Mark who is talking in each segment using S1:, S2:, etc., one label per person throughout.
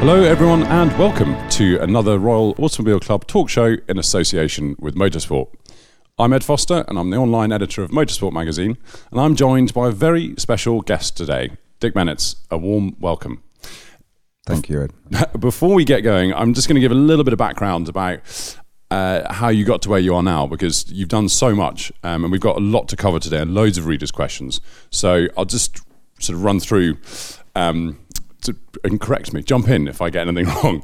S1: Hello, everyone, and welcome to another Royal Automobile Club talk show in association with Motorsport. I'm Ed Foster, and I'm the online editor of Motorsport magazine, and I'm joined by a very special guest today, Dick Bennetts. A warm welcome.
S2: Thank you, Ed.
S1: Before we get going, I'm just going to give a little bit of background about uh, how you got to where you are now because you've done so much um, and we've got a lot to cover today and loads of readers' questions. So I'll just sort of run through um, to, and correct me, jump in if I get anything wrong.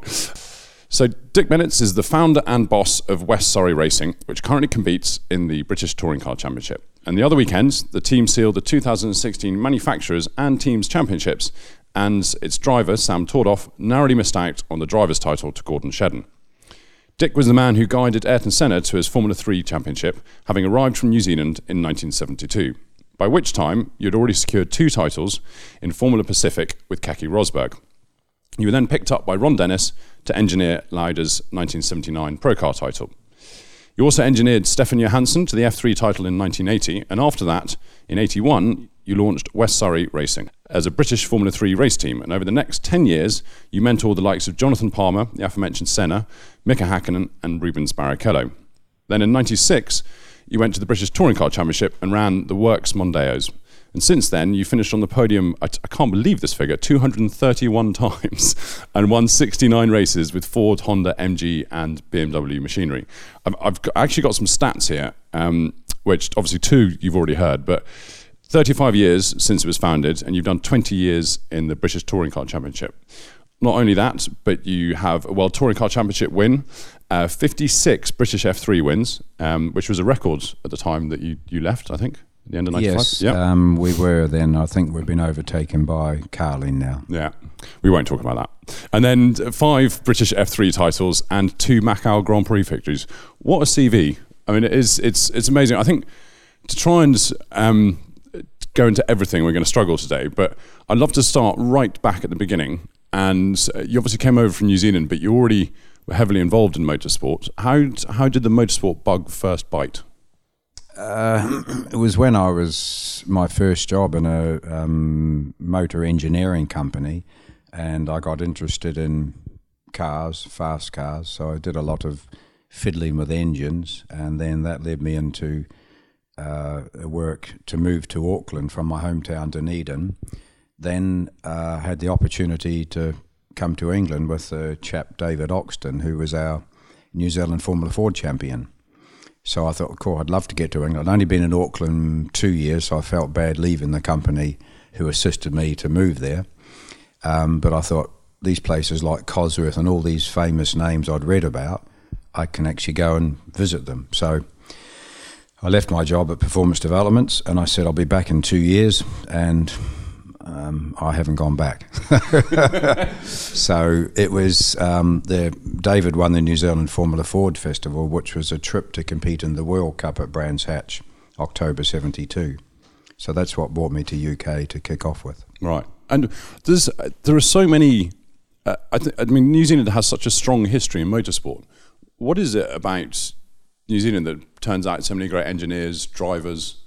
S1: So, Dick Bennetts is the founder and boss of West Surrey Racing, which currently competes in the British Touring Car Championship. And the other weekends, the team sealed the 2016 Manufacturers and Teams Championships, and its driver, Sam Tordoff, narrowly missed out on the driver's title to Gordon Shedden. Dick was the man who guided Ayrton Senna to his Formula 3 championship, having arrived from New Zealand in 1972, by which time you'd already secured two titles in Formula Pacific with Keke Rosberg. You were then picked up by Ron Dennis to engineer Lauda's 1979 Pro Car title. You also engineered Stefan Johansson to the F3 title in 1980, and after that, in 81, you launched West Surrey Racing as a British Formula 3 race team. And over the next 10 years, you mentored the likes of Jonathan Palmer, the aforementioned Senna, Mika Häkkinen, and Rubens Barrichello. Then in 96, you went to the British Touring Car Championship and ran the Works Mondeos. And since then, you finished on the podium, I t- I can't believe this figure, 231 times and won 69 races with Ford, Honda, MG, and BMW machinery. I've, I've got, actually got some stats here, um, which obviously two you've already heard, but 35 years since it was founded, and you've done 20 years in the British Touring Car Championship. Not only that, but you have a World Touring Car Championship win, uh, 56 British F3 wins, um, which was a record at the time that you, you left, I think at the end of 95?
S2: Yes, um, we were then. I think we've been overtaken by Carlin now.
S1: Yeah, we won't talk about that. And then five British F3 titles and two Macau Grand Prix victories. What a CV! I mean, it is. It's it's amazing. I think to try and um, go into everything, we're going to struggle today. But I'd love to start right back at the beginning. And uh, you obviously came over from New Zealand, but you already were heavily involved in motorsport. How how did the motorsport bug first bite?
S2: Uh, it was when I was my first job in a um, motor engineering company, and I got interested in cars, fast cars. So I did a lot of fiddling with engines, and then that led me into uh, work to move to Auckland from my hometown Dunedin. Then uh, had the opportunity to come to England with a chap David Oxton, who was our New Zealand Formula Ford champion. So I thought, cool, I'd love to get to England. I'd only been in Auckland two years, so I felt bad leaving the company who assisted me to move there. Um, but I thought these places like Cosworth and all these famous names I'd read about, I can actually go and visit them. So I left my job at Performance Developments and I said I'll be back in two years, and um, I haven't gone back. so it was um, the David won the New Zealand Formula Ford Festival, which was a trip to compete in the World Cup at Brands Hatch, October '72. So that's what brought me to UK to kick off with.
S1: Right, and there's there are so many. Uh, I, th- I mean, New Zealand has such a strong history in motorsport. What is it about New Zealand that turns out so many great engineers, drivers?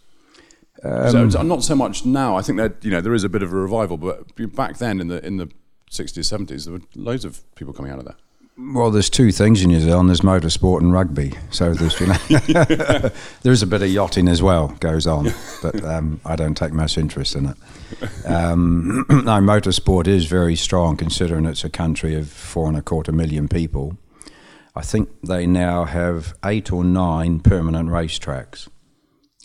S1: Um, so not so much now. I think that you know there is a bit of a revival, but back then in the in the 60s, 70s, there were loads of people coming out of there.
S2: Well, there's two things in New Zealand. There's motorsport and rugby. So there's you know there's a bit of yachting as well goes on, but um, I don't take much interest in it. Um, no, motorsport is very strong considering it's a country of four and a quarter million people. I think they now have eight or nine permanent racetracks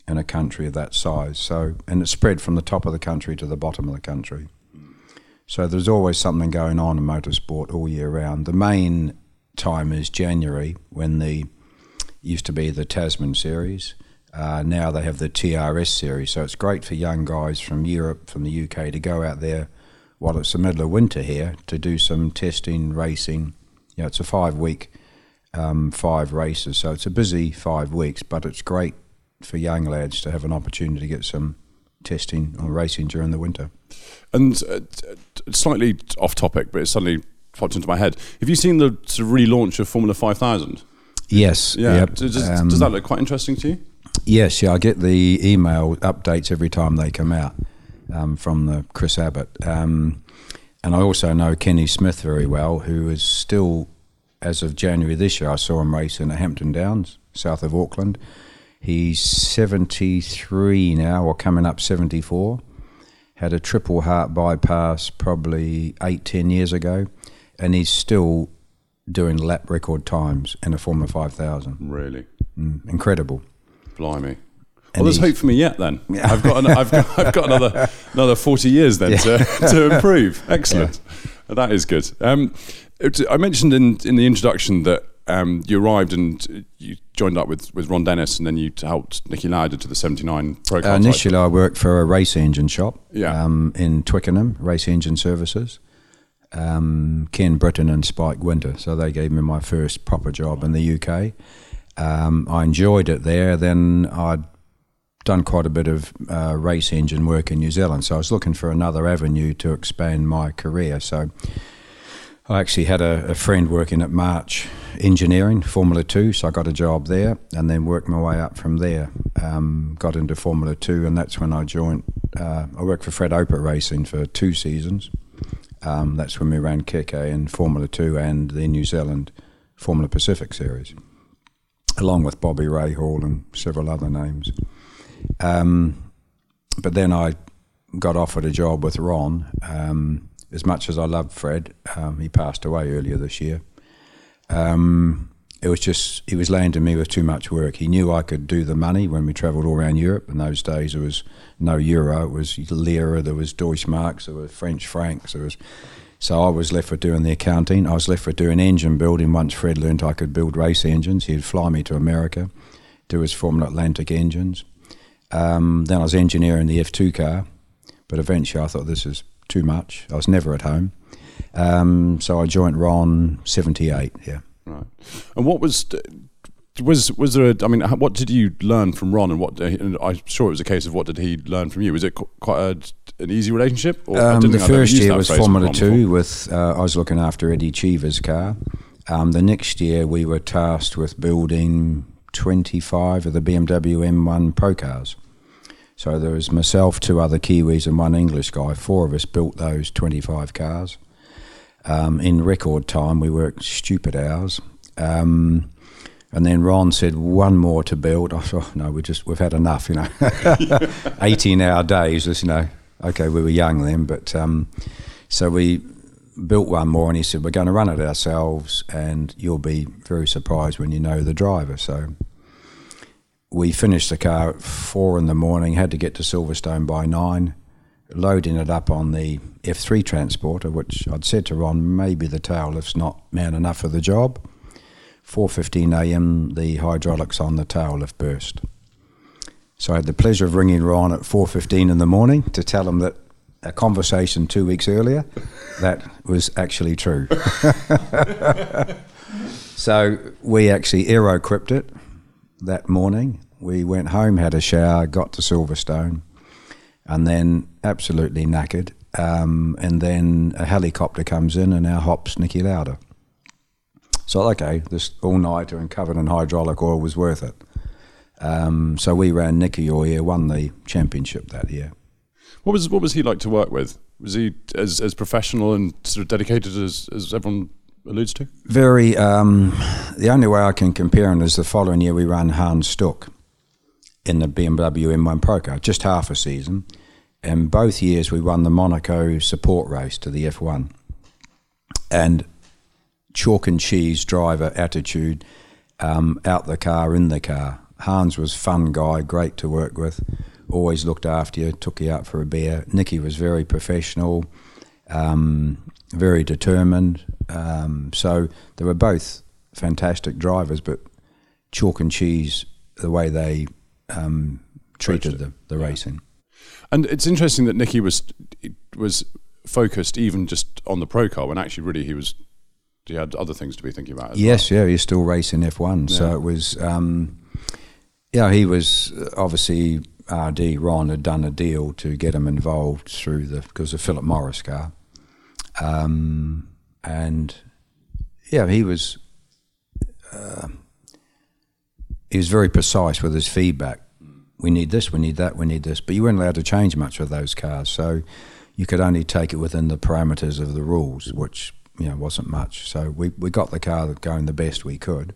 S2: in a country of that size. So, and it's spread from the top of the country to the bottom of the country. So there's always something going on in motorsport all year round. The main time is January when the used to be the Tasman series. Uh, now they have the TRS series, so it's great for young guys from Europe, from the UK, to go out there while it's the middle of winter here to do some testing, racing. You know, it's a five week, um, five races, so it's a busy five weeks, but it's great for young lads to have an opportunity to get some testing or racing during the winter.
S1: And uh, slightly off topic, but it suddenly popped into my head. Have you seen the relaunch of Formula 5000?
S2: Yes.
S1: Yeah. Yep. Does, um, does, that look quite interesting to you?
S2: Yes. Yeah. I get the email updates every time they come out um, from the Chris Abbott. Um, and I also know Kenny Smith very well, who is still, as of January this year, I saw him racing at Hampton Downs, south of Auckland. He's 73 now, or coming up 74. Had a triple heart bypass probably eight, ten years ago, and he's still doing lap record times in a Formula 5000.
S1: Really?
S2: Mm, incredible.
S1: Blimey. Well, there's hope for me yet. Then I've got an, I've got, I've got another another forty years then yeah. to, to improve. Excellent, yeah. that is good. Um, I mentioned in in the introduction that um, you arrived and you joined up with, with Ron Dennis, and then you helped Niki Lauda to the '79 Pro.
S2: Uh, initially, I worked for a race engine shop
S1: yeah.
S2: um, in Twickenham, Race Engine Services. Um, Ken Britton and Spike Winter, so they gave me my first proper job in the UK. Um, I enjoyed it there. Then I'd done quite a bit of uh, race engine work in New Zealand, so I was looking for another avenue to expand my career. So I actually had a, a, friend working at March Engineering, Formula Two, so I got a job there, and then worked my way up from there. Um, got into Formula Two, and that's when I joined. Uh, I worked for Fred Opert Racing for two seasons. Um, that's when we ran Keke in Formula Two and the New Zealand Formula Pacific Series, along with Bobby Rahal and several other names. Um, but then I got offered a job with Ron. As much as I loved Fred, um, he passed away earlier this year. Um, it was just he was laying to me with too much work. He knew I could do the money when we travelled all around Europe. In those days, there was no euro. It was lira. There was Deutschmarks. There were French francs. There was. So I was left with doing the accounting. I was left with doing engine building. Once Fred learned I could build race engines, he'd fly me to America, do his Formula Atlantic engines. Um, then I was engineering the F2 car, but eventually I thought this is too much. I was never at home. Um, so I joined Ron 78, yeah.
S1: Right. And what was was was there? A, I mean, what did you learn from Ron, and what? And I'm sure it was a case of what did he learn from you? Was it quite a, an easy relationship?
S2: or, Um, the first year was Formula Two. With uh, I was looking after Eddie Cheever's car. Um, the next year we were tasked with building 25 of the BMW M1 Pro cars. So there was myself, two other Kiwis, and one English guy. Four of us built those 25 cars. Um, in record time, we worked stupid hours. Um, and then Ron said one more to build. I thought, oh, no, we just we've had enough, you know. 18 hour days, you know. Okay, we were young then, but um, so we built one more, and he said, we're going to run it ourselves, and you'll be very surprised when you know the driver. So we finished the car at four in the morning, had to get to Silverstone by nine, loading it up on the F3 transporter, which I'd said to Ron, maybe the tail lift's not man enough for the job. 4.15 a.m., the hydraulics on the tail lift burst. So I had the pleasure of ringing Ron at 4.15 in the morning to tell him that a conversation two weeks earlier, that was actually true. so we actually aero-equipped it that morning. We went home, had a shower, got to Silverstone, and then absolutely knackered. Um, and then a helicopter comes in and our hops Niki Lauda. So okay, this all nighter and covered in hydraulic oil was worth it. Um, so we ran Niki all year, won the championship that year.
S1: What was what was he like to work with? Was he as as professional and sort of dedicated as as everyone alludes to?
S2: Very. Um, the only way I can compare him is the following year we ran Hans Stuck in the BMW M1 Pro Car, just half a season. And both years we won the Monaco support race to the F1. And chalk and cheese driver attitude, um, out the car, in the car. Hans was fun guy, great to work with, always looked after you, took you out for a beer. Niki was very professional, um, very determined. Um, so they were both fantastic drivers, but chalk and cheese, the way they um, treated the, the yeah. racing.
S1: And it's interesting that Niki was was focused even just on the pro car when actually really he was he had other things to be thinking about.
S2: yes,
S1: well.
S2: yeah, he's still racing F one, yeah. so it was. Um, yeah, he was obviously RD Ron had done a deal to get him involved through the because of Philip Morris car, um, and yeah, he was uh, he was very precise with his feedback. We need this, we need that, we need this, but you weren't allowed to change much of those cars. So you could only take it within the parameters of the rules, which you know wasn't much. So we, we got the car going the best we could.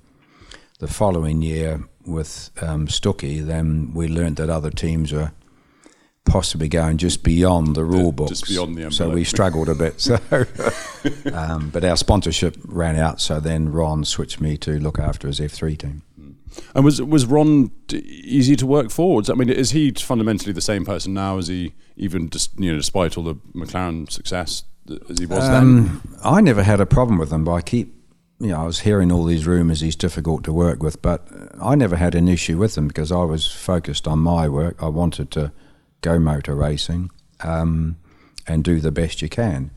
S2: The following year with um, Stuckey, then we learnt that other teams were possibly going just beyond the rule books.
S1: Just beyond the
S2: So we struggled a bit. So, um, but our sponsorship ran out. So then Ron switched me to look after his F3 team.
S1: And was was Ron easy to work forwards? I mean, is he fundamentally the same person now? Is he even just you know, despite all the McLaren success as he was then?
S2: Um, I never had a problem with him, but I keep, you know, I was hearing all these rumours he's difficult to work with, but I never had an issue with him because I was focused on my work. I wanted to go motor racing um, and do the best you can.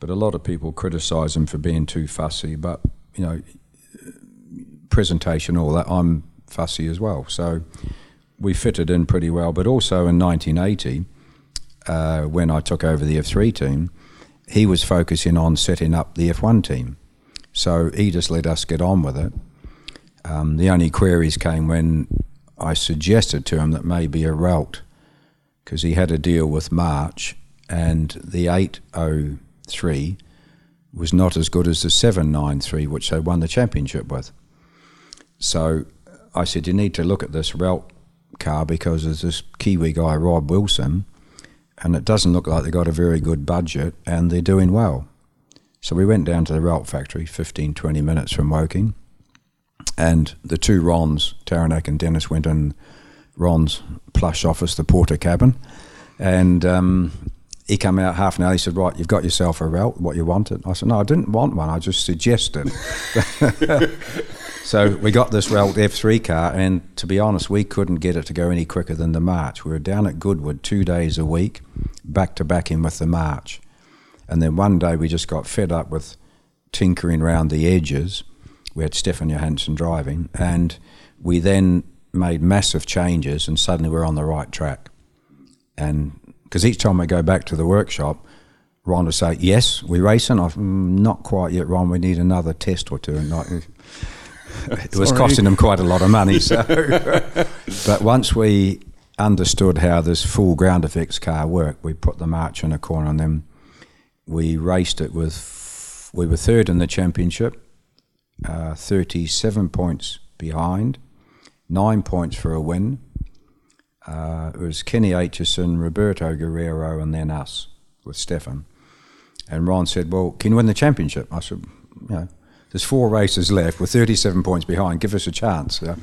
S2: But a lot of people criticise him for being too fussy, but, you know, presentation, all that, I'm fussy as well. So we fitted in pretty well. But also in 1980, uh, when I took over the F3 team, he was focusing on setting up the F1 team. So he just let us get on with it. Um, the only queries came when I suggested to him that maybe a route, because he had a deal with March, and the 803 was not as good as the 793, which they won the championship with. So I said, You need to look at this Ralt car because there's this Kiwi guy, Rob Wilson, and it doesn't look like they've got a very good budget and they're doing well. So we went down to the Ralt factory, 15, 20 minutes from Woking, and the two Rons, Tauranac and Dennis, went in Ron's plush office, the porter cabin, and um, he came out half an hour. He said, "Right, you've got yourself a Ralt. What you wanted?" I said, "No, I didn't want one. I just suggested." so we got this Ralt F3 car, and to be honest, we couldn't get it to go any quicker than the March. We were down at Goodwood two days a week, back to back in with the March, and then one day we just got fed up with tinkering around the edges. We had Stefan Johansson driving, and we then made massive changes, and suddenly we're on the right track. And because each time we go back to the workshop, Ron would say, "Yes, we're racing." I've mm, not quite yet, Ron. We need another test or two. And like, it was costing them quite a lot of money. So, but once we understood how this full ground effects car worked, we put the march in a corner, on them. we raced it with. We were third in the championship, uh, thirty-seven points behind, nine points for a win. Uh, it was Kenny Acheson, Roberto Guerrero, and then us with Stefan. And Ron said, "Well, can you win the championship?" I said, "You know, there's four races left. We're 37 points behind. Give us a chance." Yeah.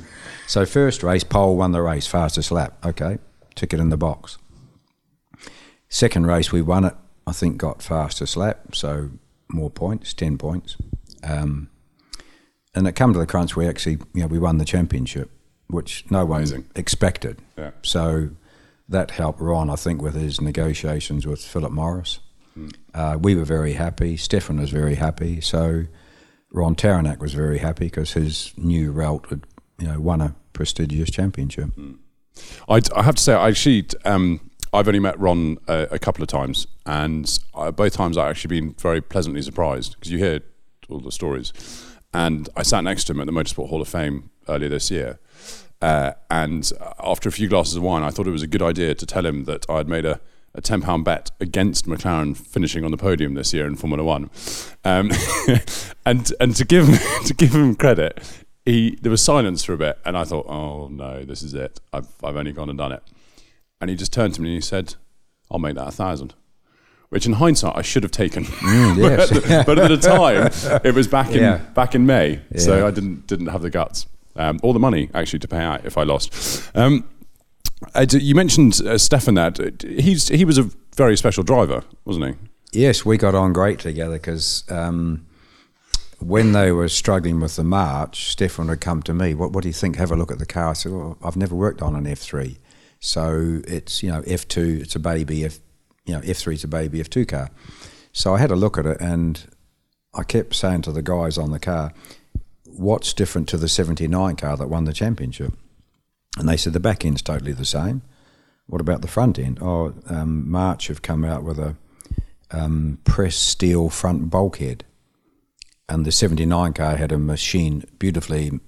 S2: So first race, Pole won the race, fastest lap. Okay, ticket in the box. Second race, we won it. I think got fastest lap, so more points, 10 points. Um, and it come to the crunch, we actually, you know, we won the championship, which no one
S1: Amazing.
S2: expected.
S1: Yeah.
S2: So that helped Ron, I think, with his negotiations with Philip Morris. Uh, we were very happy. Stefan was very happy. So Ron Tauranac was very happy because his new Ralt had, you know, won a prestigious championship.
S1: I, I have to say, I actually, um, I've only met Ron a, a couple of times, and I, both times I've actually been very pleasantly surprised because you hear all the stories. And I sat next to him at the Motorsport Hall of Fame earlier this year. Uh, and after a few glasses of wine, I thought it was a good idea to tell him that I had made a, a £10 bet against McLaren finishing on the podium this year in Formula One. Um, and and to give him, to give him credit, he there was silence for a bit, and I thought, oh no, this is it. I've, I've only gone and done it. And he just turned to me and he said, I'll make that a thousand. Which in hindsight I should have taken,
S2: yes.
S1: but, but at the time it was back in
S2: Yeah.
S1: back in May, so I didn't didn't have the guts um, or the money actually to pay out if I lost. Um, you mentioned uh, Stefan there. D- He's he was a very special driver, wasn't he?
S2: Yes, we got on great together because um, when they were struggling with the march, Stefan would come to me. What, what do you think? Have a look at the car. I said, well, I've never worked on an F3, so it's you know F2, it's a baby. F, you know F3 is a baby F2 car. So I had a look at it, and I kept saying to the guys on the car, "What's different to the '79 car that won the championship?" And they said the back end's totally the same. What about the front end? Oh, um, March have come out with a um, pressed steel front bulkhead, and the '79 car had a machine, beautifully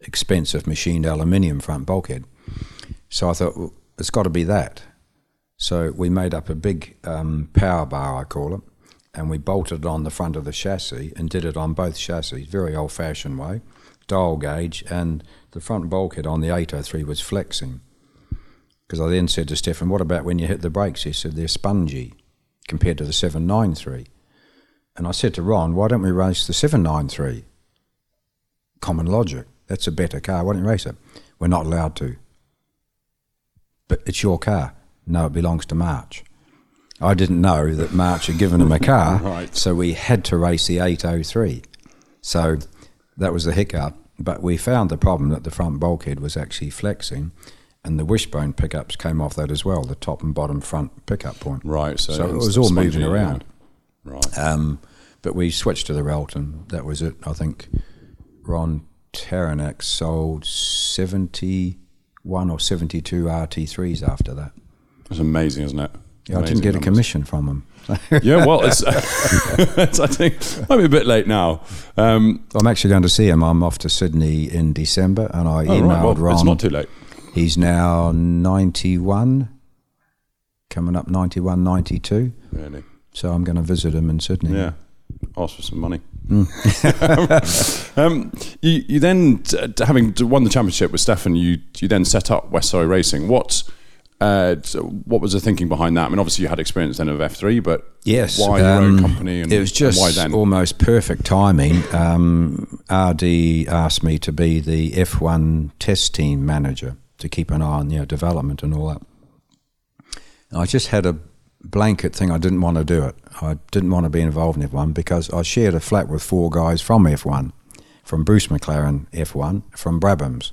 S2: expensive machined aluminium front bulkhead. So I thought well, it's got to be that. So we made up a big um, power bar, I call it, and we bolted it on the front of the chassis and did it on both chassis, very old fashioned way, dial gauge, and the front bulkhead on the 803 was flexing. Because I then said to Stefan, what about when you hit the brakes? He said, they're spongy compared to the 793. And I said to Ron, why don't we race the 793? Common logic. That's a better car. Why don't you race it? We're not allowed to. But it's your car. No, it belongs to March. I didn't know that March had given him a car,
S1: Right.
S2: so we had to race the 803. So that was the hiccup. But we found the problem that the front bulkhead was actually flexing, and the wishbone pickups came off that as well, the top and bottom front pickup point.
S1: Right. So,
S2: So it was all moving around.
S1: Right.
S2: Um, but we switched to the Ralt, and that was it. I think Ron Tauranac sold 71 or 72 RT3s after that.
S1: It's amazing, isn't it?
S2: Yeah, I didn't get a commission from him.
S1: yeah, well, it's, it's I think might be a bit late now. Um,
S2: I'm actually going to see him. I'm off to Sydney in December, and I
S1: oh,
S2: emailed
S1: right, well,
S2: Ron.
S1: it's not too late.
S2: He's now 91, coming up 91, 92.
S1: Really?
S2: So I'm going to visit him in Sydney.
S1: Yeah. Ask for some money.
S2: Mm.
S1: um, you, you then, having won the championship with Stefan, you you then set up West Surrey Racing. What uh, t- what was the thinking behind that? I mean, obviously you had experience then of F three, but
S2: Yes,
S1: why your own
S2: um,
S1: company? And
S2: it was just
S1: why then?
S2: almost perfect timing. Um, RD asked me to be the F1 test team manager to keep an eye on you know, development and all that. And I just had a blanket thing. I didn't want to do it. I didn't want to be involved in F1 because I shared a flat with four guys from F1, from Bruce McLaren F1, from Brabhams.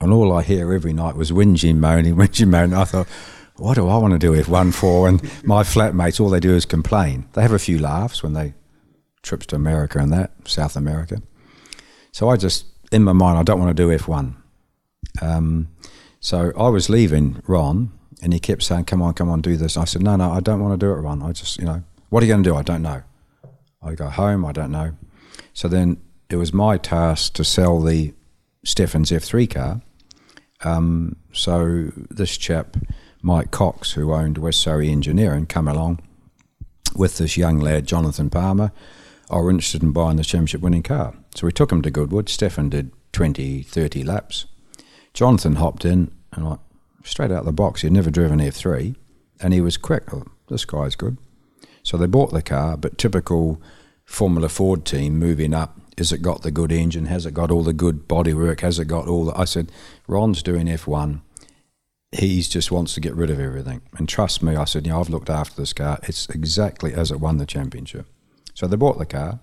S2: And all I hear every night was whinging, moaning, whinging, moaning. I thought, what do I want to do F1 for? And my flatmates, all they do is complain. They have a few laughs when they trips to America and that, South America. So I just, in my mind, I don't want to do F1. Um, so I was leaving Ron, and he kept saying, "Come on, come on, do this." I said, "No, no, I don't want to do it, Ron. I just, you know, what are you going to do? I don't know. I go home. I don't know." So then it was my task to sell the Stefan's F3 car. Um, so this chap, Mike Cox, who owned West Surrey Engineering, come along with this young lad, Jonathan Palmer. I were interested in buying the championship winning car. So we took him to Goodwood. Stefan did 20, 30 laps. Jonathan hopped in and like straight out the box. He'd never driven F3 and he was quick. Oh, this guy's good. So they bought the car, but typical Formula Ford team moving up. Has it got the good engine? Has it got all the good bodywork? Has it got all the. I said, Ron's doing F1. He just wants to get rid of everything. And trust me, I said, you know, I've looked after this car. It's exactly as it won the championship. So they bought the car,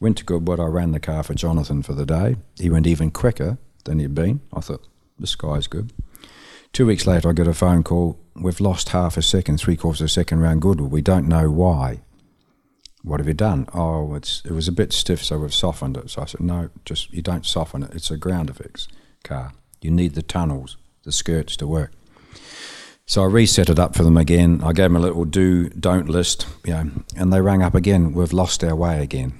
S2: went to Goodwood. I ran the car for Jonathan for the day. He went even quicker than he'd been. I thought, this guy's good. Two weeks later, I get a phone call. We've lost half a second, three quarters of a second round Goodwood. We don't know why. What have you done? Oh, it's it was a bit stiff, so we've softened it. So I said, no, just you don't soften it. It's a ground effects car. You need the tunnels, the skirts to work. So I reset it up for them again. I gave them a little do don't list, you know, and they rang up again. We've lost our way again.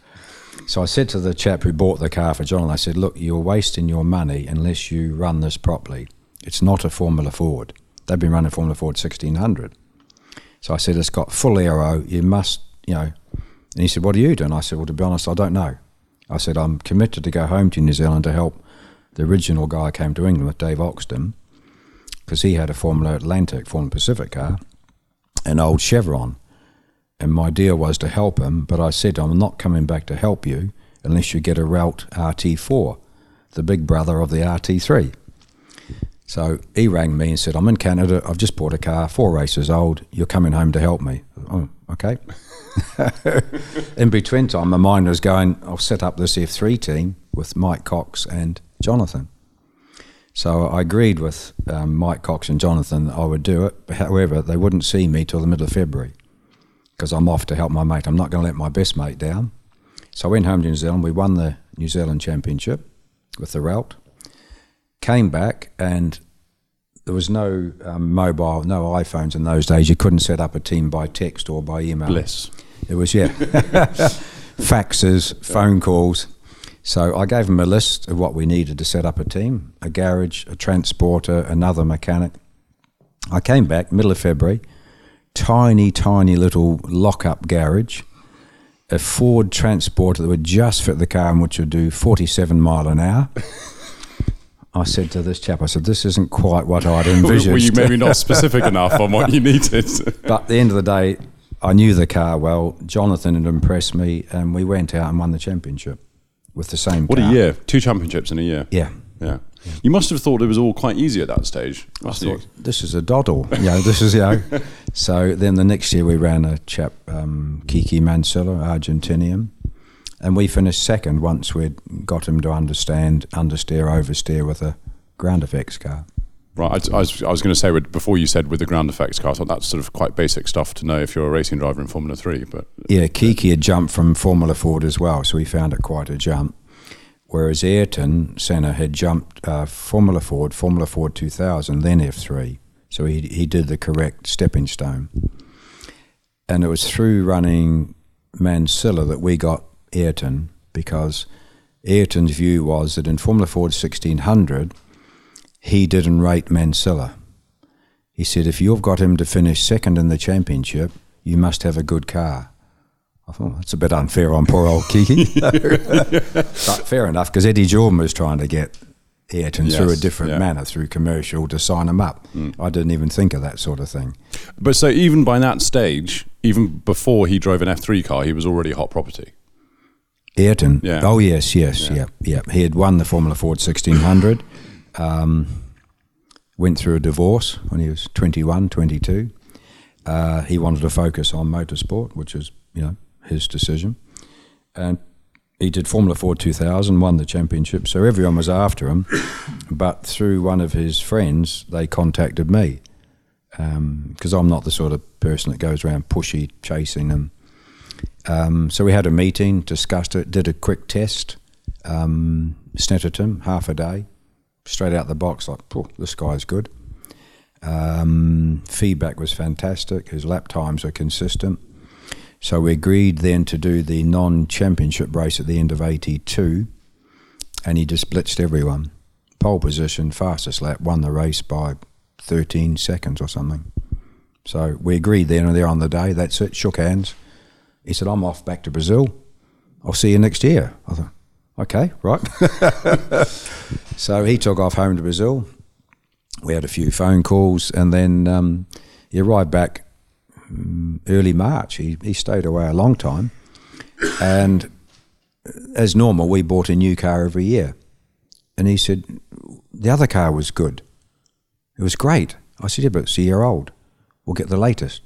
S2: so I said to the chap who bought the car for John, I said, look, you're wasting your money unless you run this properly. It's not a Formula Ford. They've been running Formula Ford 1600. So I said, it's got full aero. You must, you know. And he said, what are you doing? I said, well, to be honest, I don't know. I said, I'm committed to go home to New Zealand to help the original guy who came to England with Dave Oxton because he had a Formula Atlantic, Formula Pacific car, an old Chevron. And my deal was to help him, but I said, I'm not coming back to help you unless you get a Ralt RT4, the big brother of the RT3. So he rang me and said, I'm in Canada, I've just bought a car, four races old, you're coming home to help me. Oh, okay. In between time, my mind was going, I'll set up this F3 team with Mike Cox and Jonathan. So I agreed with um, Mike Cox and Jonathan that I would do it. However, they wouldn't see me till the middle of February because I'm off to help my mate. I'm not going to let my best mate down. So I went home to New Zealand. We won the New Zealand Championship with the Ralt. Came back and there was no um, mobile, no iPhones in those days. You couldn't set up a team by text or by email.
S1: Bliss.
S2: It was yeah, faxes, phone calls. So I gave them a list of what we needed to set up a team: a garage, a transporter, another mechanic. I came back middle of February, tiny, tiny little lock-up garage, a Ford Transporter that would just fit the car and which would do 47 mile an hour. I said to this chap, I said, this isn't quite what I'd envisioned.
S1: Were you maybe not specific enough on what you needed?
S2: but at the end of the day, I knew the car well. Jonathan had impressed me, and we went out and won the championship with the same
S1: What
S2: car.
S1: a year! Two championships in a year.
S2: Yeah.
S1: Yeah. You must have thought it was all quite easy at that stage.
S2: I
S1: mustn't you?
S2: thought, this is a doddle. You know, this is, you know. So then the next year we ran a chap, um, Kiki Mansilla, Argentinian, and we finished second once we'd got him to understand, understeer, oversteer with a ground effects car.
S1: Right. I, I was, I was going to say before you said with the ground effects car, thought that's sort of quite basic stuff to know if you're a racing driver in Formula Three. But
S2: Yeah, Kiki had jumped from Formula Ford as well, so we found it quite a jump. Whereas Ayrton Senna had jumped uh, Formula Ford, Formula Ford 2000, then F3. So he, he did the correct stepping stone. And it was through running Mansilla that we got Ayrton because Ayrton's view was that in Formula Ford 1600, he didn't rate Mansilla. He said, if you've got him to finish second in the championship, you must have a good car. I thought that's a bit unfair on poor old Kiki. but fair enough, because Eddie Jordan was trying to get Ayrton through a different
S1: yeah.
S2: manner, through commercial, to sign him up. Mm. I didn't even think of that sort of thing.
S1: but so even by that stage, even before he drove an F3 car, he was already hot property.
S2: Ayrton.
S1: Yeah.
S2: Oh yes, yes, yeah. yeah, He had won the Formula Ford 1600. Um, went through a divorce when he was 21, 22. Uh, he wanted to focus on motorsport, which is you know his decision, and he did Formula Ford 2000, won the championship. So everyone was after him, but through one of his friends, they contacted me because I'm not the sort of person that goes around pushy chasing them. Um, so we had a meeting, discussed it, did a quick test, um, Snetterton, half a day, straight out the box, like, this guy's good. Um, feedback was fantastic. His lap times were consistent. So we agreed then to do the non-championship race at the end of 82, and he just blitzed everyone. Pole position, fastest lap, won the race by 13 seconds or something. So we agreed then and there on the day. That's it. Shook hands. He said, "I'm off back to Brazil. I'll see you next year." I thought, "Okay, right." so he took off home to Brazil. We had a few phone calls, and then um, he arrived back um, early March. He he stayed away a long time, and as normal, we bought a new car every year. And he said, "The other car was good. It was great." I said, "Yeah, but it's a year old. We'll get the latest."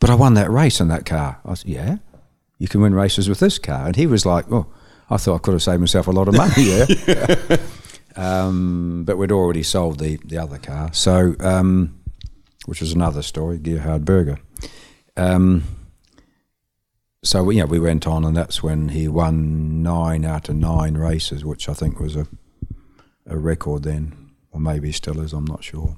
S2: But I won that race in that car. I said, yeah, you can win races with this car. And he was like, oh, I thought I could have saved myself a lot of money there. um, but we'd already sold the, the other car. So, um, which was another story, Gerhard Berger. Um, so, we, you know, we went on and that's when he won nine out of nine races, which I think was a, a record then, or maybe still is, I'm not sure.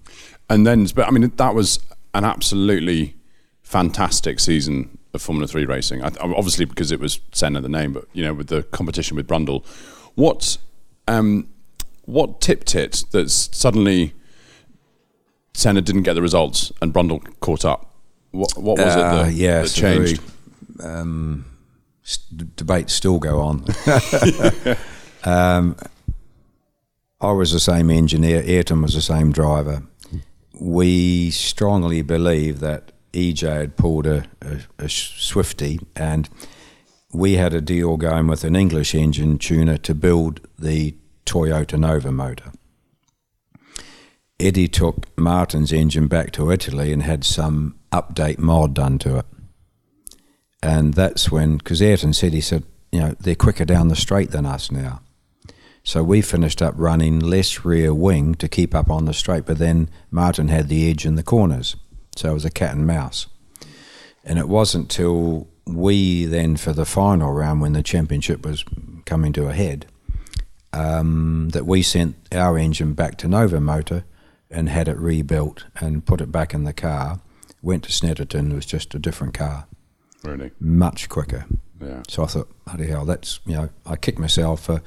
S1: And then, but I mean, that was an absolutely fantastic season of Formula Three racing. I, obviously, because it was Senna the name, but you know, with the competition with Brundle, what um, what tipped it that suddenly Senna didn't get the results and Brundle caught up? What what was
S2: Uh,
S1: it that,
S2: yeah,
S1: that changed?
S2: very, um, s- d- debates still go on. um, I was the same engineer. Ayrton was the same driver. We strongly believe that EJ had pulled a, a, a Swifty, and we had a deal going with an English engine tuner to build the Toyota Novamotor. Eddie took Martin's engine back to Italy and had some update mod done to it. And that's when, because Ayrton said, he said, you know, they're quicker down the straight than us now. So we finished up running less rear wing to keep up on the straight, but then Martin had the edge in the corners. So it was a cat and mouse. And it wasn't till we then, for the final round, when the championship was coming to a head, um, that we sent our engine back to Novamotor and had it rebuilt and put it back in the car. Went to Snetterton, it was just a different car,
S1: Really?
S2: much quicker.
S1: Yeah.
S2: So I thought, bloody hell, that's, you know, I kicked myself for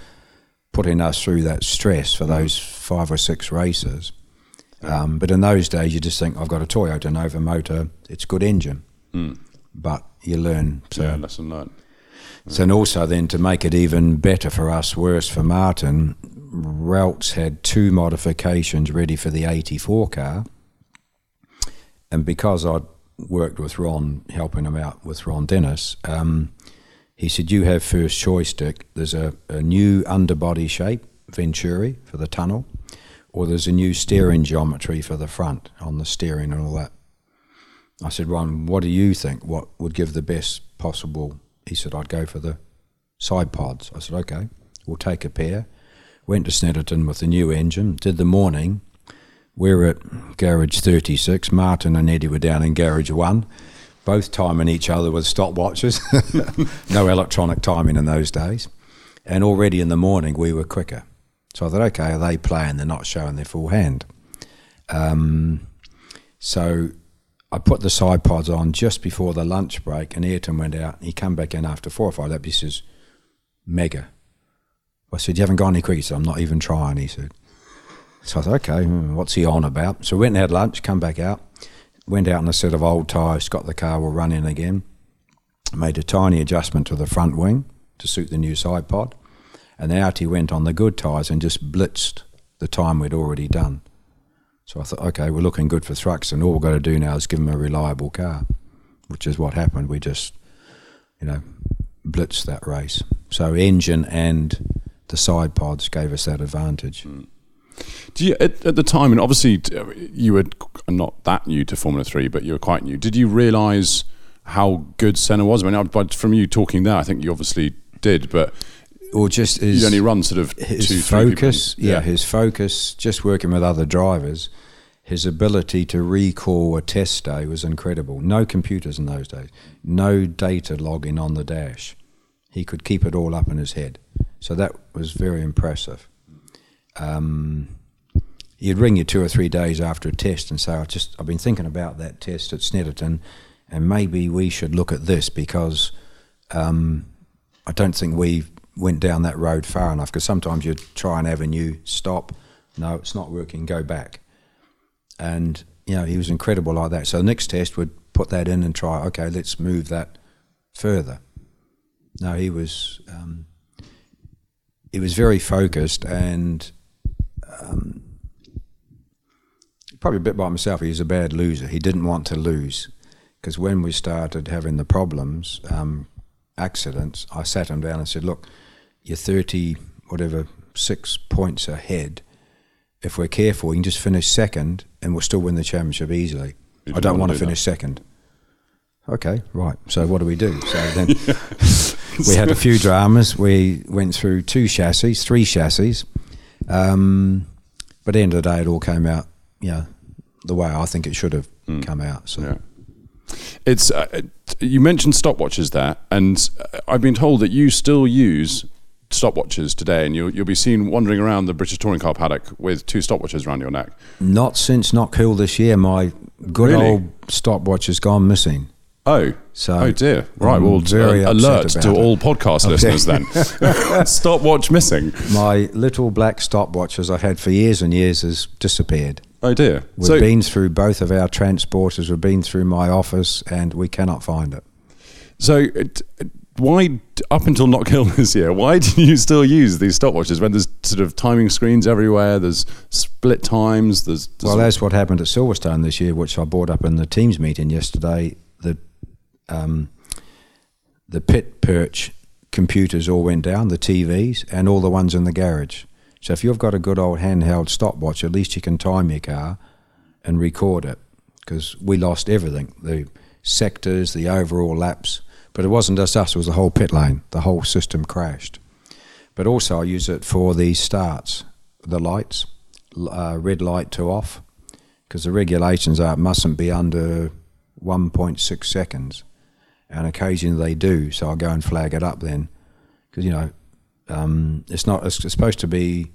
S2: putting us through that stress for those five or six races. Um, but in those days, you just think, I've got a Toyota Novamotor, it's a good engine. But you learn. So,
S1: Yeah, lesson learned.
S2: so and also then to make it even better for us, worse for Martin, Ralts had two modifications ready for the 84 car. And because I'd worked with Ron, helping him out with Ron Dennis, um, he said, You have first choice, Dick. There's a, a new underbody shape, Venturi, for the tunnel, or there's a new steering geometry for the front on the steering and all that. I said, Ron, what do you think? What would give the best possible? He said, I'd go for the side pods. I said, okay, we'll take a pair. Went to Snetterton with the new engine, did the morning. We're at garage 36. Martin and Eddie were down in garage 1, both timing each other with stopwatches. no electronic timing in those days. And already in the morning, we were quicker. So I thought, okay, are they playing? They're not showing their full hand. Um, so I put the side pods on just before the lunch break, and Ayrton went out. He came back in after four or five laps. He says, "Mega." I said, "You haven't gone any quicker." He said, "I'm not even trying." He said. So I thought, "Okay, what's he on about?" So we went and had lunch, come back out, went out on a set of old tyres, got the car all running again, made a tiny adjustment to the front wing to suit the new side pod, and out he went on the good tyres and just blitzed the time we'd already done. So I thought, okay, we're looking good for Thruxton. All we've got to do now is give him a reliable car, which is what happened. We just, you know, blitzed that race. So engine and the side pods gave us that advantage. Mm.
S1: Do you at, at the time, and obviously you were not that new to Formula Three, but you were quite new. Did you realise how good Senna was? I mean, from you talking there, I think you obviously did, but
S2: Or just his,
S1: you only run sort of
S2: his
S1: two,
S2: focus, yeah, his focus, just working with other drivers, his ability to recall a test day was incredible. No computers in those days, no data logging on the dash. He could keep it all up in his head. So that was very impressive. Um, he'd ring you two or three days after a test and say, "I just I've been thinking about that test at Snetterton, and maybe we should look at this because um, I don't think we went down that road far enough. Because sometimes you try an avenue, stop, no, it's not working, go back, and you know he was incredible like that. So the next test would put that in and try. Okay, let's move that further. No, he was um, he was very focused and um, probably a bit by himself. He was a bad loser. He didn't want to lose because when we started having the problems, um, accidents, I sat him down and said, "Look, you're thirty, whatever, six points ahead. If we're careful, we can just finish second, and we'll still win the championship easily. I don't want to
S1: do that.
S2: finish second. Okay, right. So what do we do? So then we had a few dramas. We went through two chassis, three chassis. Um, but at the end of the day, it all came out, you know, the way I think it should have come out. So.
S1: Yeah. It's uh, you mentioned stopwatches there, and uh, I've been told that you still use stopwatches today, and you'll you'll be seen wandering around the British touring car paddock with two stopwatches around your neck.
S2: not since Knock Hill this year, my good
S1: Really?
S2: old stopwatch has gone missing.
S1: Oh,
S2: So
S1: oh dear! Right,
S2: I'm
S1: well,
S2: very
S1: uh, alert to
S2: it.
S1: all podcast listeners then. Stopwatch missing.
S2: My little black stopwatch, as I had for years and years, has disappeared.
S1: Oh dear!
S2: We've
S1: so,
S2: been through both of our transporters. We've been through my office, and we cannot find it.
S1: so why up until Knock Hill this year? Why do you still use these stopwatches when there's sort of timing screens everywhere? There's split times. There's, there's
S2: Well, that's what happened at Silverstone this year, which I brought up in the teams meeting yesterday. The um, the pit perch computers all went down, the TVs, and all the ones in the garage. So if you've got a good old handheld stopwatch, at least you can time your car and record it. Because we lost everything the sectors, the overall laps. But it wasn't just us, it was the whole pit lane. The whole system crashed. But also, I use it for the starts, the lights, uh, red light to off, because the regulations are it mustn't be under 1.6 seconds. And occasionally they do, so I go and flag it up then. Because, you know, um, it's not, it's supposed to be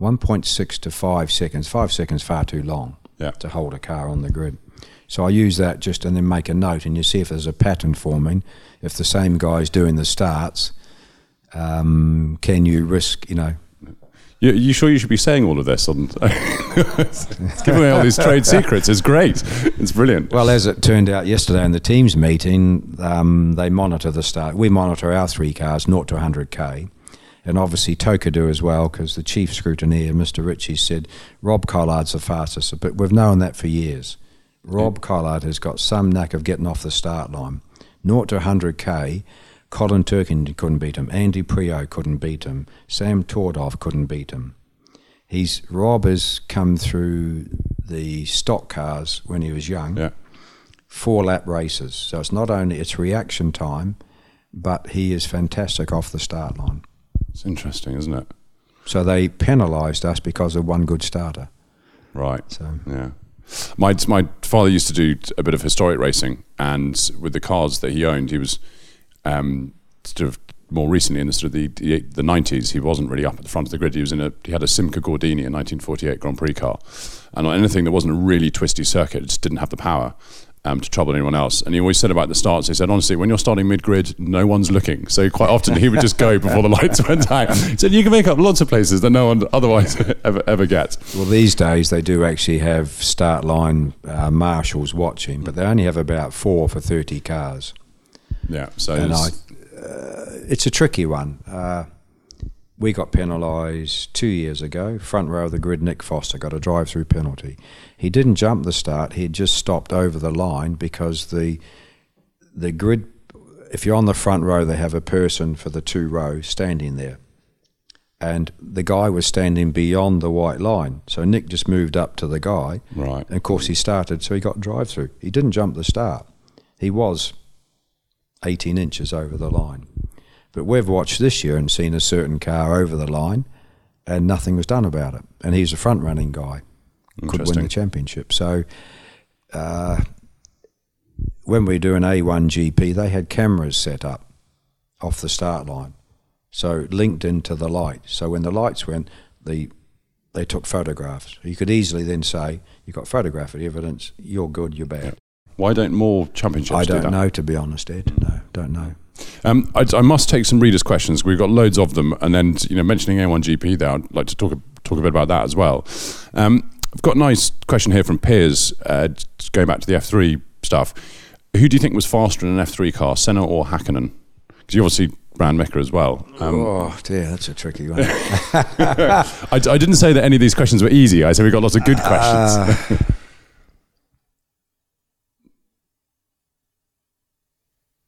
S2: 1.6 to 5 seconds. 5 seconds far too long
S1: Yeah.
S2: to hold a car on the grid. So I use that just and then make a note, and you see if there's a pattern forming. If the same guy's doing the starts, um, can you risk, you know,
S1: You, you sure you should be saying all of this? On it's giving away all these trade secrets. It's great. It's brilliant.
S2: Well, as it turned out yesterday in the teams meeting, um, they monitor the start. We monitor our three cars, 0 to 100k, and obviously TOCA do as well because the chief scrutineer, Mr. Ritchie, said Rob Collard's the fastest. But we've known that for years. Rob mm. Collard has got some knack of getting off the start line. 0 to 100k, Colin Turkin couldn't beat him. Andy Priaulx couldn't beat him. Sam Tordoff couldn't beat him. He's Rob has come through the stock cars when he was young.
S1: Yeah.
S2: Four lap races. So it's not only its reaction time, but he is fantastic off the start line.
S1: It's interesting, isn't it?
S2: So they penalised us because of one good starter.
S1: Right.
S2: So
S1: Yeah. My my father used to do a bit of historic racing, and with the cars that he owned, he was um, sort of more recently in the sort of the the, the 90s. He wasn't really up at the front of the grid. He was in a he had a Simca Gordini, a 1948 Grand Prix car, and on anything that wasn't a really twisty circuit, it just didn't have the power. Um, to trouble anyone else, and he always said about the starts. He said, honestly, when you're starting mid-grid, no one's looking. So quite often he would just go before the lights went out. He said, you can make up lots of places that no one otherwise ever ever gets.
S2: Well, these days they do actually have start line uh, marshals watching, but they only have about four for 30 cars.
S1: Yeah. So
S2: And I,
S1: it's-
S2: uh, it's a tricky one. Uh, we got penalised two years ago. Front row of the grid, Nick Foster got a drive through penalty. He didn't jump the start, he had just stopped over the line because the the grid, if you're on the front row, they have a person for the two rows standing there. And the guy was standing beyond the white line. So Nick just moved up to the guy.
S1: Right.
S2: And of course, he started, so he got drive through. He didn't jump the start. He was 18 inches over the line. But we've watched this year and seen a certain car over the line, and nothing was done about it. And he's a front running guy, could win the championship. So uh, when we do an A1 GP, they had cameras set up off the start line, so linked into the light. So when the lights went, the they took photographs. You could easily then say, "You've got photographic evidence. You're good. You're bad."
S1: Why don't more championships
S2: I
S1: do
S2: don't
S1: that?
S2: know, to be honest, Ed. No, don't know.
S1: Um, I, I must take some readers' questions. We've got loads of them, and then you know, mentioning A1GP there, I'd like to talk talk a bit about that as well. Um, I've got a nice question here from Piers, uh, going back to the F3 stuff. Who do you think was faster in an F3 car, Senna or Häkkinen? Because you obviously ran Mika as well. Um,
S2: oh dear, that's a tricky one.
S1: I, I didn't say that any of these questions were easy. I said we got lots of good questions.
S2: Uh,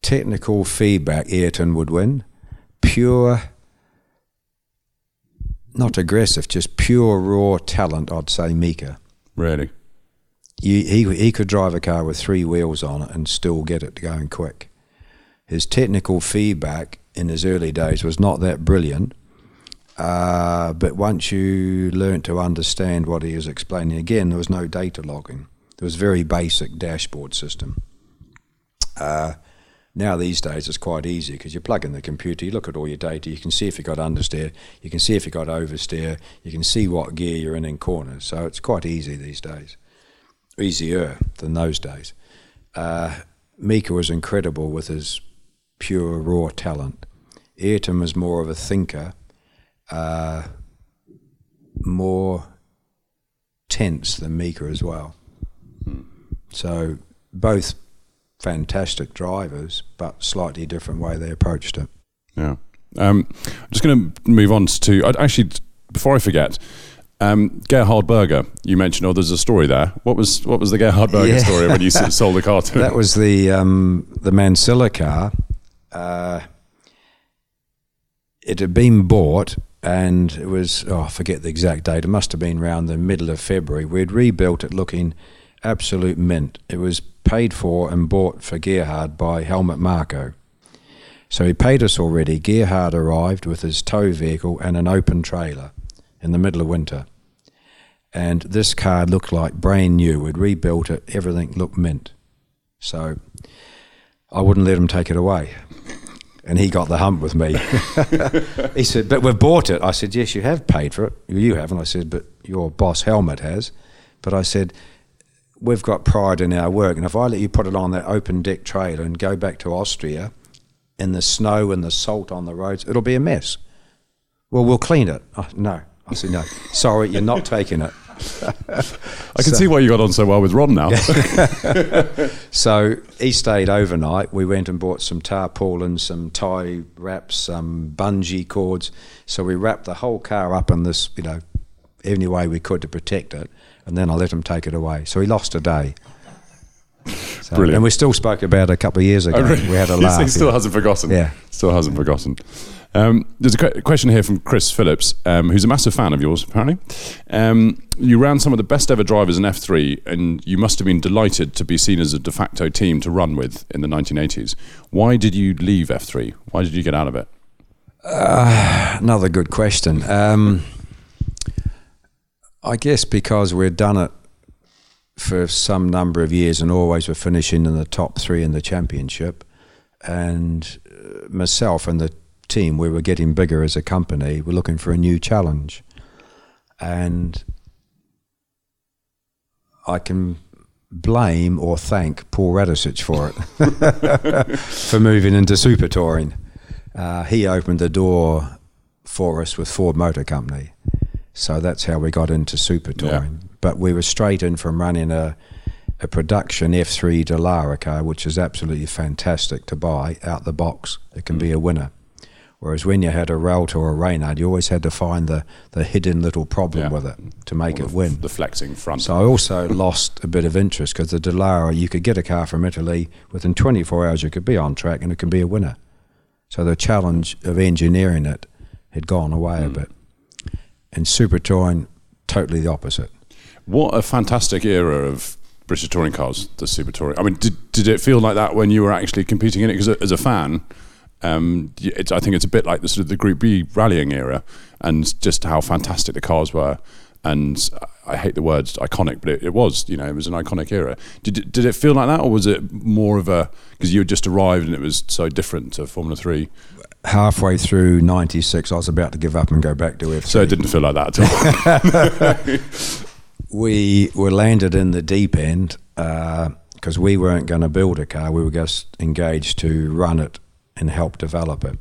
S2: technical feedback, Ayrton would win. Pure, not aggressive, just pure raw talent. I'd say Mika.
S1: really?
S2: You, he he could drive a car with three wheels on it and still get it going quick. His technical feedback in his early days was not that brilliant, uh, but once you learnt to understand what he was explaining, again there was no data logging. There was very basic dashboard system. Uh, now these days it's quite easy because you plug in the computer, you look at all your data, you can see if you've got understeer, you can see if you've got oversteer, you can see what gear you're in in corners. So it's quite easy these days easier than those days. Uh, Mika was incredible with his pure raw talent. Ayrton was more of a thinker, uh, more tense than Mika as well. So both fantastic drivers, but slightly different way they approached it.
S1: Yeah. Um, I'm just going to move on to I'd actually before I forget. Um, Gerhard Berger, you mentioned. Oh, there's a story there. What was what was the Gerhard Berger
S2: Yeah.
S1: story when you sold the car to him?
S2: That was the um, the Mansilla car. Uh, it had been bought, and it was oh, I forget the exact date. It must have been around the middle of February. We'd rebuilt it looking absolute mint. It was paid for and bought for Gerhard by Helmut Marko. So he paid us already. Gerhard arrived with his tow vehicle and an open trailer in the middle of winter. And this car looked like brand new. We'd rebuilt it, everything looked mint. So I wouldn't let him take it away. And he got the hump with me. he said, But we've bought it. I said, Yes, you have paid for it. You haven't. I said, But your boss Helmut has. But I said, We've got pride in our work. And if I let you put it on that open deck trailer and go back to Austria in the snow and the salt on the roads, it'll be a mess. Well, we'll clean it. Oh, no, I said, no, sorry, you're not taking it.
S1: I can see why you got on so well with Ron now.
S2: So he stayed overnight. We went and bought some tarpaulins, some tie wraps, some bungee cords. So we wrapped the whole car up in this, you know, any way we could to protect it. And then I let him take it away. So he lost a day. So,
S1: Brilliant.
S2: And we still spoke about it a couple of years ago.
S1: Oh, really?
S2: We had a laugh.
S1: He still
S2: yeah.
S1: hasn't forgotten.
S2: Yeah.
S1: Still hasn't forgotten. Um, there's a que- question here from Chris Phillips, um, who's a massive fan of yours, apparently. Um, you ran some of the best ever drivers in F3, and you must have been delighted to be seen as a de facto team to run with in the 1980s. Why did you leave F3? Why did you get out of it?
S2: Another good question. I guess because we'd done it for some number of years and always were finishing in the top three in the championship, and uh, myself and the team, we were getting bigger as a company. We're looking for a new challenge, and I can blame or thank Paul Radisich for it for moving into super touring. Uh, he opened the door for us with Ford Motor Company. So that's how we got into super touring. But we were straight in from running a, a production F3 Dallara car, which is absolutely fantastic to buy out the box. It can be mm. a winner. Whereas when you had a Ralta or a Reynard, you always had to find the, the hidden little problem
S1: Yeah.
S2: with it to make
S1: Or
S2: it
S1: the,
S2: win.
S1: The flexing front.
S2: So I also lost a bit of interest because the Dallara, you could get a car from Italy within 24 hours, you could be on track and it can be a winner. So the challenge of engineering it had gone away a mm. bit. And Super Touring, totally the opposite.
S1: What a fantastic era of British touring cars, the Super Touring. I mean, did, did it feel like that when you were actually competing in it? Because as a fan, um, I think it's a bit like the sort of the Group B rallying era, and just how fantastic the cars were. And I hate the words iconic, but it, it was, you know, it was an iconic era. Did did it feel like that, or was it more of a because you had just arrived and it was so different to Formula Three?
S2: Halfway through 96, I was about to give up and go back to F3.
S1: So it didn't feel like that at all.
S2: we were landed in the deep end because we weren't going to build a car. We were just engaged to run it and help develop it.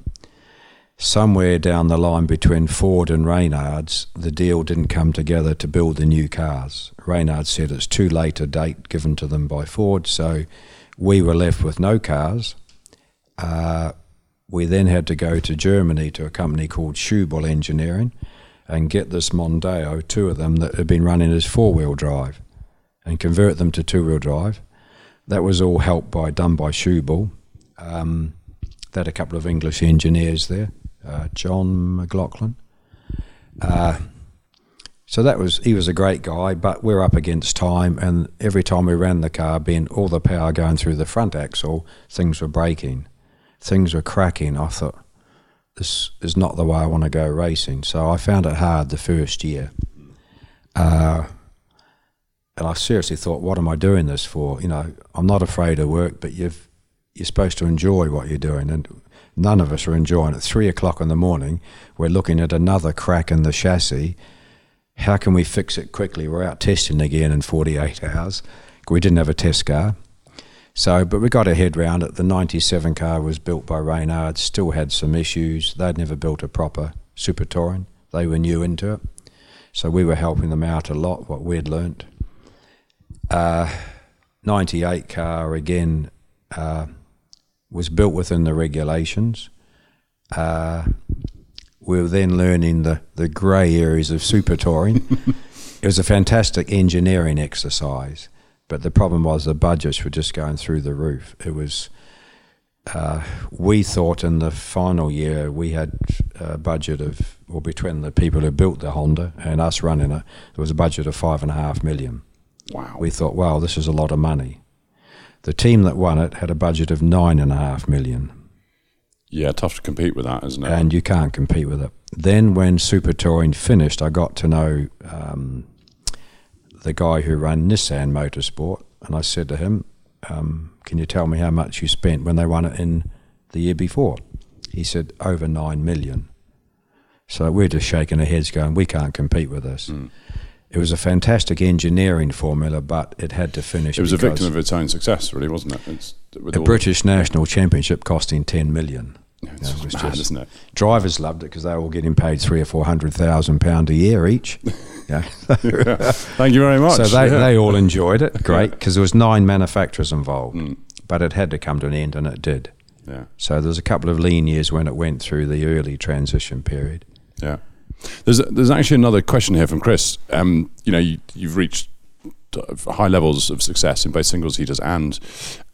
S2: Somewhere down the line between Ford and Reynards, the deal didn't come together to build the new cars. Reynards said it's too late a date given to them by Ford, so we were left with no cars. Uh, we then had to go to Germany to a company called Schubel Engineering and get this Mondeo, two of them that had been running as four wheel drive, and convert them to two wheel drive. That was all helped by done by Schubel. Um, they had a couple of English engineers there, uh, John McLaughlin. Uh, so that was he was a great guy, but we're up against time, and every time we ran the car, being all the power going through the front axle, things were breaking, things were cracking. I thought this is not the way I want to go racing. So I found it hard the first year. Uh, and I seriously thought, what am I doing this for? You know, I'm not afraid of work, but you've, you're supposed to enjoy what you're doing. And none of us are enjoying it. Three o'clock in the morning, we're looking at another crack in the chassis. How can we fix it quickly? We're out testing again in 48 hours. We didn't have a test car. So, but we got our head round it. The 97 car was built by Reynard, still had some issues. They'd never built a proper Super Touring. They were new into it. So we were helping them out a lot, what we'd learnt. Uh, 98 car, again, uh, was built within the regulations. Uh, we were then learning the, the grey areas of Super Touring. it was a fantastic engineering exercise. But the problem was the budgets were just going through the roof. It was, uh, we thought in the final year we had a budget of, or between the people who built the Honda and us running it, there was a budget of five and a half million.
S1: wow.
S2: We thought, wow, this is a lot of money. The team that won it had a budget of nine and a half million,
S1: Yeah, tough to compete with that, isn't it?
S2: and you can't compete with it. Then, when Super Touring finished, I got to know um, the guy who ran Nissan Motorsport, and I said to him, um, "Can you tell me how much you spent when they won it in the year before?" He said, "Over nine million. So we're just shaking our heads, going, "We can't compete with this." It was a fantastic engineering formula, but it had to finish.
S1: it was a victim of its own success, really, wasn't it? It's,
S2: the British National Championship costing ten million.
S1: It's
S2: Yeah, it was
S1: mad,
S2: just-
S1: isn't it?
S2: Drivers loved it because they were all getting paid three or four hundred thousand pound a year each. yeah.
S1: Thank you very much.
S2: So they,
S1: Yeah.
S2: they all enjoyed it, great, because there was nine manufacturers involved,
S1: Mm.
S2: but it had to come to an end, and it did.
S1: yeah.
S2: So there's a couple of lean years when it went through the early transition period.
S1: Yeah. There's there's actually another question here from Chris. Um, you know, you, you've reached high levels of success in both single seaters and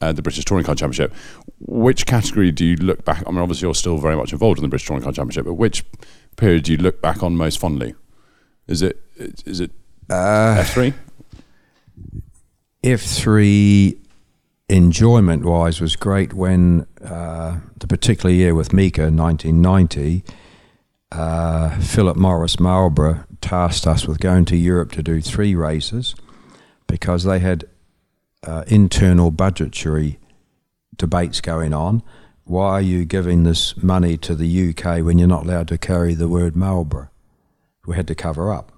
S1: uh, the British Touring Car Championship. Which category do you look back? I mean, obviously you're still very much involved in the British Touring Car Championship, but which period do you look back on most fondly? Is it is it
S2: Uh,
S1: F3?
S2: F3 enjoyment wise was great when uh, the particular year with Mika 1990, uh, Philip Morris Marlboro tasked us with going to Europe to do three races because they had uh, internal budgetary debates going on. Why are you giving this money to the UK when you're not allowed to carry the word Marlboro? We had to cover up.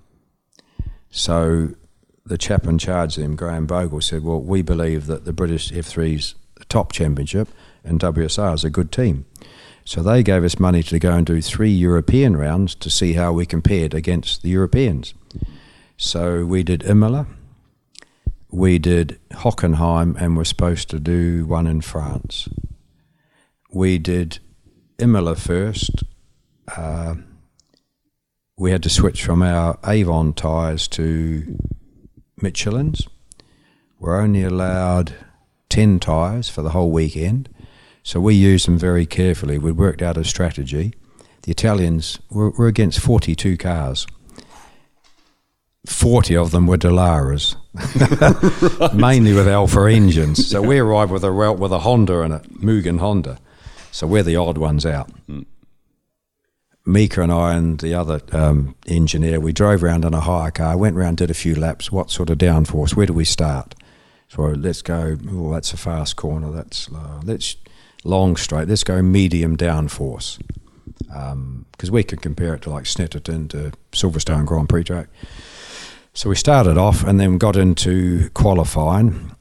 S2: So the chap in charge of them, Graham Bogle, said, Well, we believe that the British F3's the top championship and WSR is a good team. So they gave us money to go and do three European rounds to see how we compared against the Europeans. So we did Imola, we did Hockenheim, and we're supposed to do one in France. We did Imola first. Uh, we had to switch from our Avon tyres to Michelin's. We're only allowed 10 tyres for the whole weekend, so we used them very carefully. We worked out a strategy. The Italians were, were against 42 cars. 40 of them were Dallaras, mainly with Alfa engines. So we arrived with a Ralt with a Honda in it, Mugen Honda. So we're the odd ones out. Hmm. Mika and I and the other um, engineer, we drove around in a hire car, went round, did a few laps. What sort of downforce? Where do we start? So let's go. Oh, that's a fast corner. That's slow. Let's long straight. Let's go medium downforce um, because we could compare it to like Snetterton to Silverstone Grand Prix track. So we started off and then got into qualifying.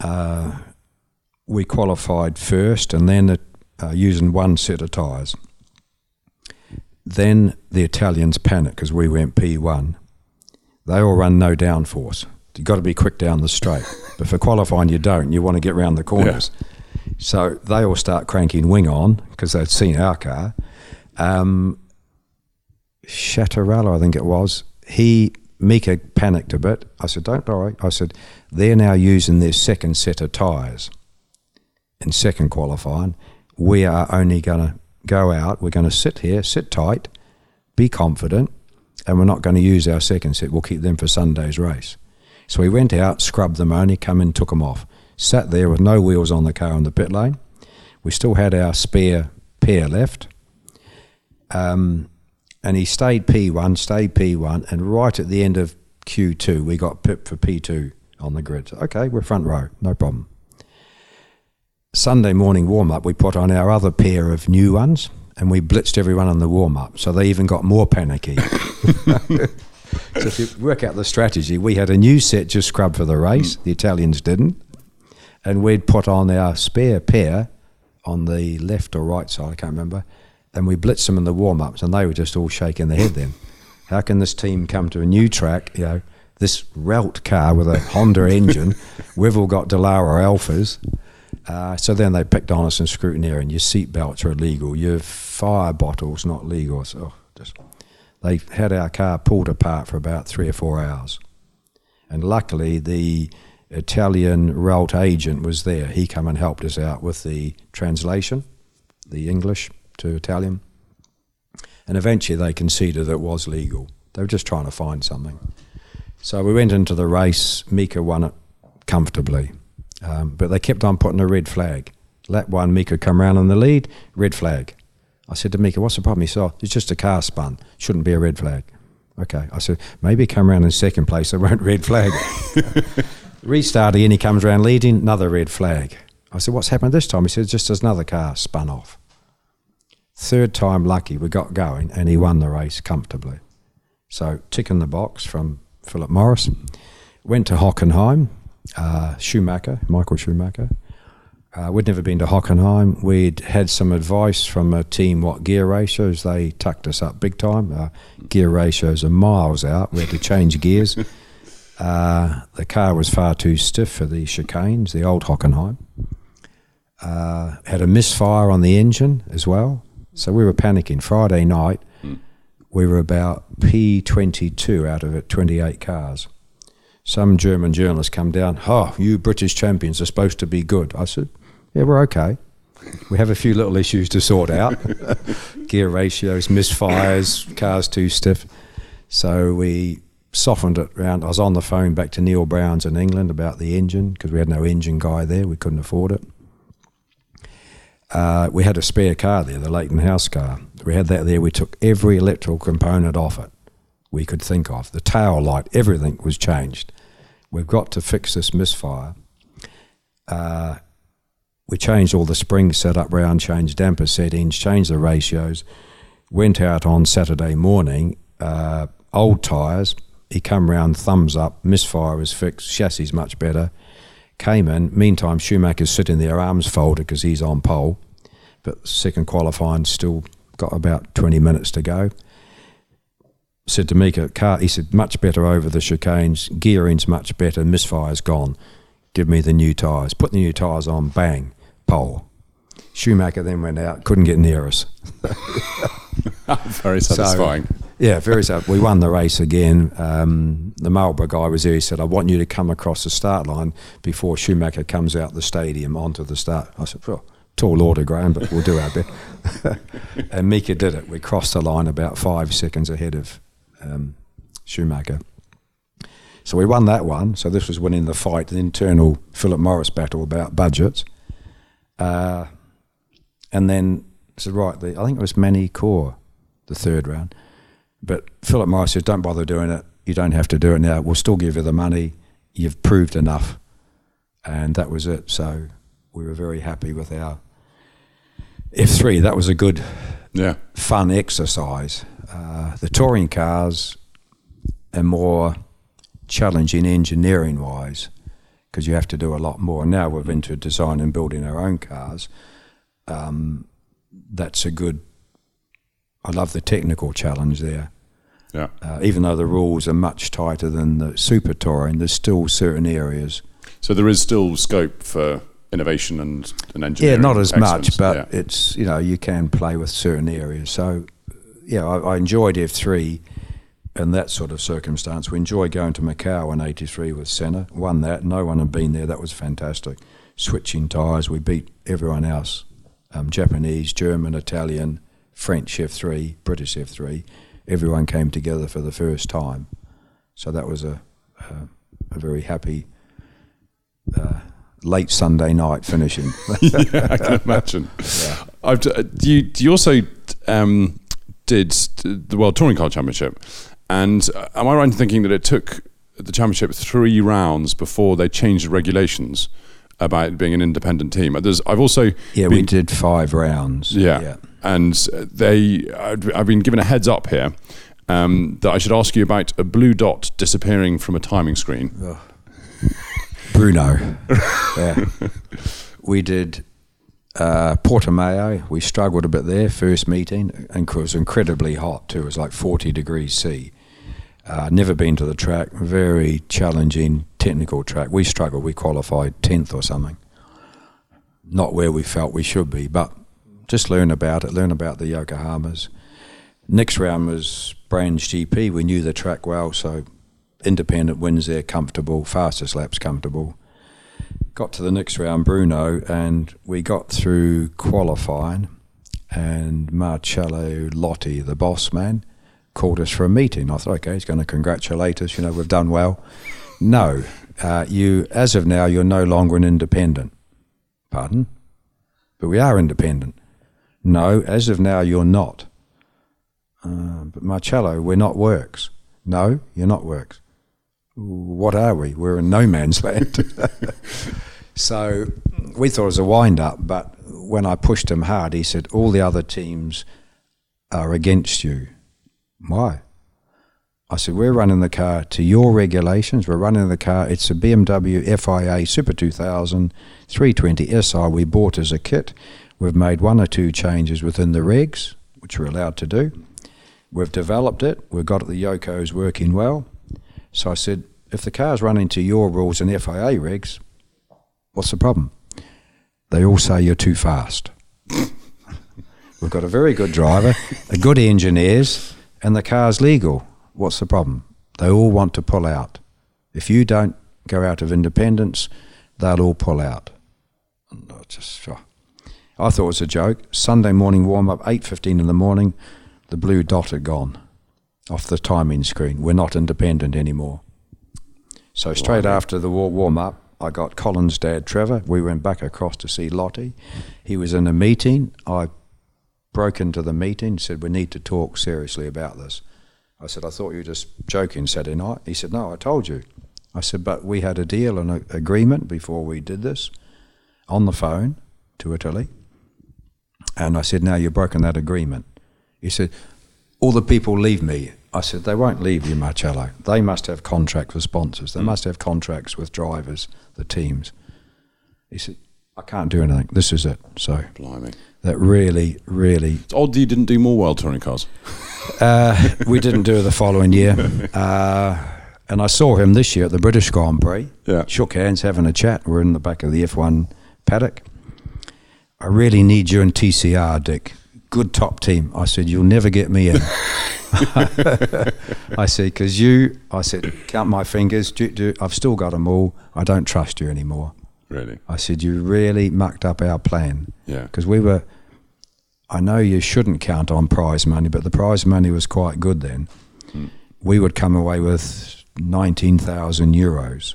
S2: Uh, we qualified first and then uh, using one set of tyres. Then the Italians panicked because we went P1. They all run no downforce. You've got to be quick down the straight. but for qualifying, you don't. You want to get round the corners. So they all start cranking wing on because they'd seen our car. Um, I think it was, he, Mika panicked a bit. I said, don't worry. I said, they're now using their second set of tyres in second qualifying. We are only going to go out. We're going to sit here, sit tight, be confident, and we're not going to use our second set. We'll keep them for Sunday's race. So we went out, scrubbed them only, come in, took them off. Sat there with no wheels on the car in the pit lane. We still had our spare pair left. Um, and he stayed P1, stayed P1, and right at the end of Q2, we got pipped for P2 on the grid. Okay, we're front row, no problem. Sunday morning warm up, we put on our other pair of new ones and we blitzed everyone on the warm up. So they even got more panicky. so if you work out the strategy, we had a new set just scrubbed for the race, the Italians didn't. And we'd put on our spare pair on the left or right side, I can't remember, and we blitzed them in the warm ups and they were just all shaking their head then. How can this team come to a new track, you know, this Ralt car with a Honda engine, we've all got Dallara Alfas. Uh, so then they picked on us and scrutineering. Your seat belts are illegal. Your fire bottles not legal. So just they had our car pulled apart for about three or four hours, and luckily the Italian Ralt agent was there. He come and helped us out with the translation, the English to Italian, and eventually they conceded it was legal. They were just trying to find something. So we went into the race. Mika won it comfortably. Um, but they kept on putting a red flag. Lap one, Mika come round in the lead, red flag. I said to Mika, what's the problem? He said, oh, it's just a car spun. Shouldn't be a red flag. Okay. I said, maybe come round in second place, they won't red flag. Restart again, he comes round leading, another red flag. I said, what's happened this time? He said, just another car spun off. Third time lucky, we got going, and he won the race comfortably. So, tick in the box from Philip Morris. Went to Hockenheim, uh, Schumacher, Michael Schumacher. Uh, we'd never been to Hockenheim. We'd had some advice from a team what gear ratios. They tucked us up big time. Uh, gear ratios are miles out. We had to change gears. Uh, the car was far too stiff for the chicanes, the old Hockenheim. Uh, had a misfire on the engine as well. So we were panicking. Friday night, hmm. we were about P22 out of it, 28 cars. Some German journalists come down, oh, you British champions are supposed to be good. I said, yeah, we're okay. We have a few little issues to sort out gear ratios, misfires, cars too stiff. So we softened it around. I was on the phone back to Neil Brown's in England about the engine because we had no engine guy there. We couldn't afford it. Uh, we had a spare car there, the Leighton House car. We had that there. We took every electrical component off it we could think of. The tail light, everything was changed. We've got to fix this misfire. Uh, we changed all the springs set up round, changed damper settings, changed the ratios. Went out on Saturday morning, uh, old tyres. He come round, thumbs up, misfire was fixed, chassis much better. Came in. Meantime, Schumacher's sitting there, arms folded because he's on pole. But second qualifying still got about 20 minutes to go. Said to Mika, car, he said, much better over the chicanes, gearing's much better, misfire's gone. Give me the new tyres. Put the new tyres on, bang, pole. Schumacher then went out, couldn't get near us.
S1: Very satisfying.
S2: So, yeah, very sad. We won the race again. Um, the Marlboro guy was there. He said, I want you to come across the start line before Schumacher comes out the stadium onto the start. I said, well, tall order, Graham, but we'll do our bit. and Mika did it. We crossed the line about five seconds ahead of um, Schumacher. So we won that one. So this was winning the fight, the internal Philip Morris battle about budgets. Uh, and then so right, the, I think it was Magny-Cours, the third round. But Philip Morris said, don't bother doing it. You don't have to do it now. We'll still give you the money. You've proved enough. And that was it. So we were very happy with our F3. That was a good,
S1: yeah,
S2: fun exercise. Uh, the touring cars are more challenging engineering wise because you have to do a lot more. Now we're into design and building our own cars. Um, that's a good. I love the technical challenge there.
S1: Yeah.
S2: Uh, even though the rules are much tighter than the super touring, there's still certain areas.
S1: So there is still scope for innovation and, and engineering.
S2: Yeah, not as
S1: excellence.
S2: much, but
S1: Yeah.
S2: it's you know you can play with certain areas. So yeah, I, I enjoyed F three in that sort of circumstance. We enjoyed going to Macau in '83 with Senna. Won that. No one had been there. That was fantastic. Switching tyres, we beat everyone else. Um, Japanese, German, Italian, French F three, British F three. Everyone came together for the first time. So that was a a, a very happy. Uh, late Sunday night finishing.
S1: yeah, I can imagine. I've, do you, do you also um, did the World Touring Car Championship? And uh, am I right in thinking that it took the championship three rounds before they changed the regulations about being an independent team? There's, I've also
S2: Yeah,
S1: been-
S2: we did five rounds.
S1: Yeah. And they, I've I've been given a heads up here um, that I should ask you about a blue dot disappearing from a timing screen.
S2: Brno. yeah. We did uh, Portimao. We struggled a bit there, first meeting, and it was incredibly hot too. It was like 40 degrees C. Uh, never been to the track. Very challenging technical track. We struggled. We qualified 10th or something. Not where we felt we should be, but just learn about it, learn about the Yokohamas. Next round was Brands GP. We knew the track well, so independent wins there, comfortable, fastest laps comfortable. Got to the next round, Brno, and we got through qualifying. And Marcello Lotti, the boss man, called us for a meeting. I thought, okay, he's going to congratulate us. You know, we've done well. No, uh, you, as of now, you're no longer an independent. Pardon? But we are independent. No, as of now, you're not. Uh, but Marcello, we're not works. No, you're not works. What are we? We're in no man's land. so we thought it was a wind up, but when I pushed him hard, he said, All the other teams are against you. Why? I said, we're running the car to your regulations. We're running the car. It's a BMW FIA Super 2000 320 SI we bought as a kit. We've made one or two changes within the regs, which we're allowed to do. We've developed it. We've got the Yokos working well. So I said, if the car's running to your rules and FIA regs, what's the problem? They all say you're too fast. We've got a very good driver, a good engineers, and the car's legal. What's the problem? They all want to pull out. If you don't go out of independence, they'll all pull out. And I just, oh. I thought it was a joke. Sunday morning warm up, eight fifteen in the morning, the blue dot had gone off the timing screen. We're not independent anymore. So straight after the warm up, I got Colin's dad, Trevor. We went back across to see Lotti. He was in a meeting. I broke into the meeting, said, We need to talk seriously about this. I said, I thought you were just joking Saturday night. He said, No, I told you. I said, But we had a deal and an agreement before we did this on the phone to Italy. And I said, Now you've broken that agreement. He said, All the people leave me. I said, They won't leave you, Marcello. They must have contracts with sponsors, they mm. must have contracts with drivers, the teams. He said, I can't do anything. This is it. So,
S1: Blimey.
S2: that really, really.
S1: It's odd you didn't do more world touring cars.
S2: Uh, we didn't do it the following year. Uh, and I saw him this year at the British Grand Prix.
S1: Yeah.
S2: Shook hands, having a chat. We're in the back of the F1 paddock. I really need you in TCR, Dick. Good top team. I said, You'll never get me in. I said, Because you, I said, count my fingers. Do, do, I've still got them all. I don't trust you anymore.
S1: Really?
S2: I said, You really mucked up our plan.
S1: Yeah.
S2: Because we were I know you shouldn't count on prize money, but the prize money was quite good then. Hmm. We would come away with 19,000 euros,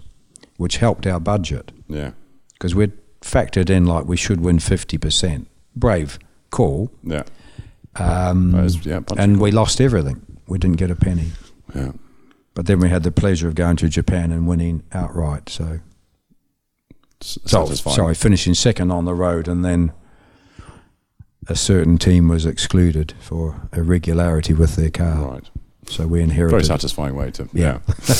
S2: which helped our budget.
S1: Yeah.
S2: Because we'd factored in like we should win 50%. Brave call.
S1: Yeah.
S2: Um,
S1: is, yeah
S2: and we lost everything. We didn't get a penny.
S1: Yeah.
S2: But then we had the pleasure of going to Japan and winning outright. So, so sorry, finishing second on the road and then a certain team was excluded for irregularity with their car.
S1: Right.
S2: So we inherited.
S1: Very satisfying way to. Yeah.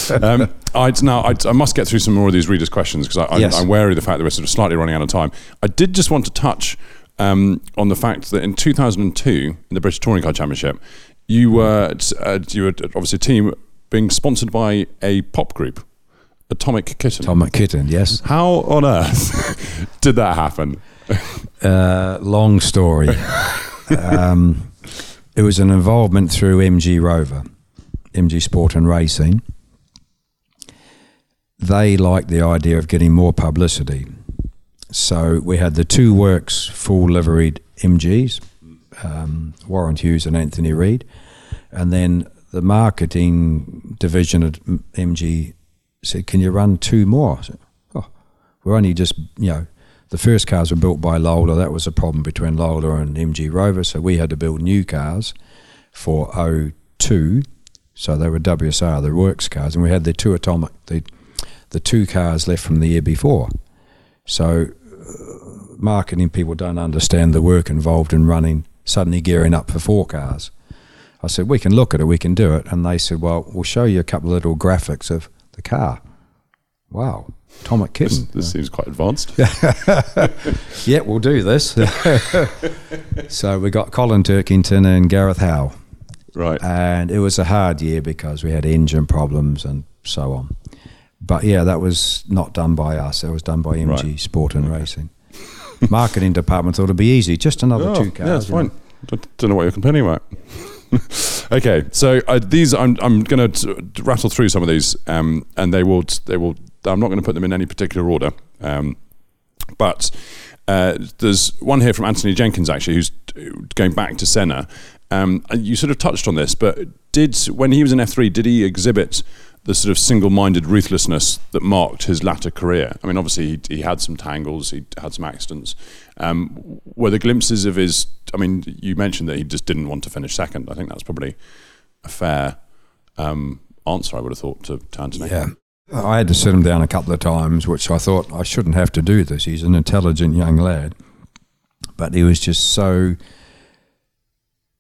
S1: yeah. um, I'd, now, I'd, i must get through some more of these readers' questions because I'm yes. wary of the fact that we're sort of slightly running out of time. I did just want to touch um, on the fact that in 2002, in the British Touring Car Championship, you were uh, you were obviously a team being sponsored by a pop group, Atomic Kitten.
S2: Atomic Kitten, yes.
S1: How on earth did that happen?
S2: Uh, long story. um, it was an involvement through MG Rover, MG Sport and Racing. They liked the idea of getting more publicity. So we had the two works full liveried MGs, um, Warren Hughes and Anthony Reid, and then the marketing division at MG said, "Can you run two more?" Said, oh, we're only just you know the first cars were built by Lola. That was a problem between Lola and MG Rover, so we had to build new cars for 02. So they were WSR, the works cars, and we had the two atomic, the the two cars left from the year before. So uh, marketing people don't understand the work involved in running suddenly gearing up for four cars. I said we can look at it, we can do it, and they said, well, we'll show you a couple of little graphics of the car. Wow, Atomic Kitten.
S1: This, this seems quite advanced.
S2: yeah, we'll do this. so we got Colin Turkington and Gareth Howe.
S1: Right.
S2: And it was a hard year because we had engine problems and so on. But yeah, that was not done by us. That was done by MG right. Sport and okay. Racing. Marketing department thought it'd be easy, just another
S1: oh,
S2: two cars.
S1: Yeah, it's fine. Don't, don't know what you're complaining about. okay, so uh, these I'm I'm going to rattle through some of these, um, and they will they will I'm not going to put them in any particular order. Um, but uh, there's one here from Anthony Jenkins, actually, who's going back to Senna. Um, you sort of touched on this, but did when he was in F3, did he exhibit the sort of single-minded ruthlessness that marked his latter career? I mean, obviously he, he had some tangles, he had some accidents. Um, were the glimpses of his? I mean, you mentioned that he just didn't want to finish second. I think that's probably a fair um, answer. I would have thought to, to Anthony.
S2: Yeah. I had to sit him down a couple of times, which I thought I shouldn't have to do this. He's an intelligent young lad, but he was just so.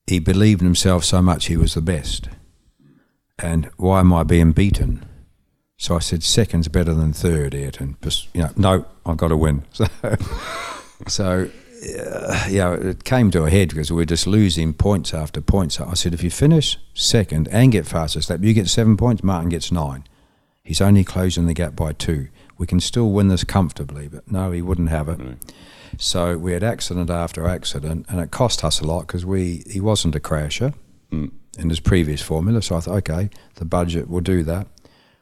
S2: He believed in himself so much he was the best, And why am I being beaten? So I said, second's better than third, Ayrton. You know, no, I've got to win. So, so uh, yeah, it came to a head because we were just losing points after points. I said, if you finish second and get fastest lap, you get seven points, Martin gets nine. He's only closing the gap by two. We can still win this comfortably, but no, he wouldn't have it.
S1: Really?
S2: So we had accident after accident, and it cost us a lot because we he wasn't a crasher
S1: Mm.
S2: in his previous formula. So I thought, okay, the budget will do that.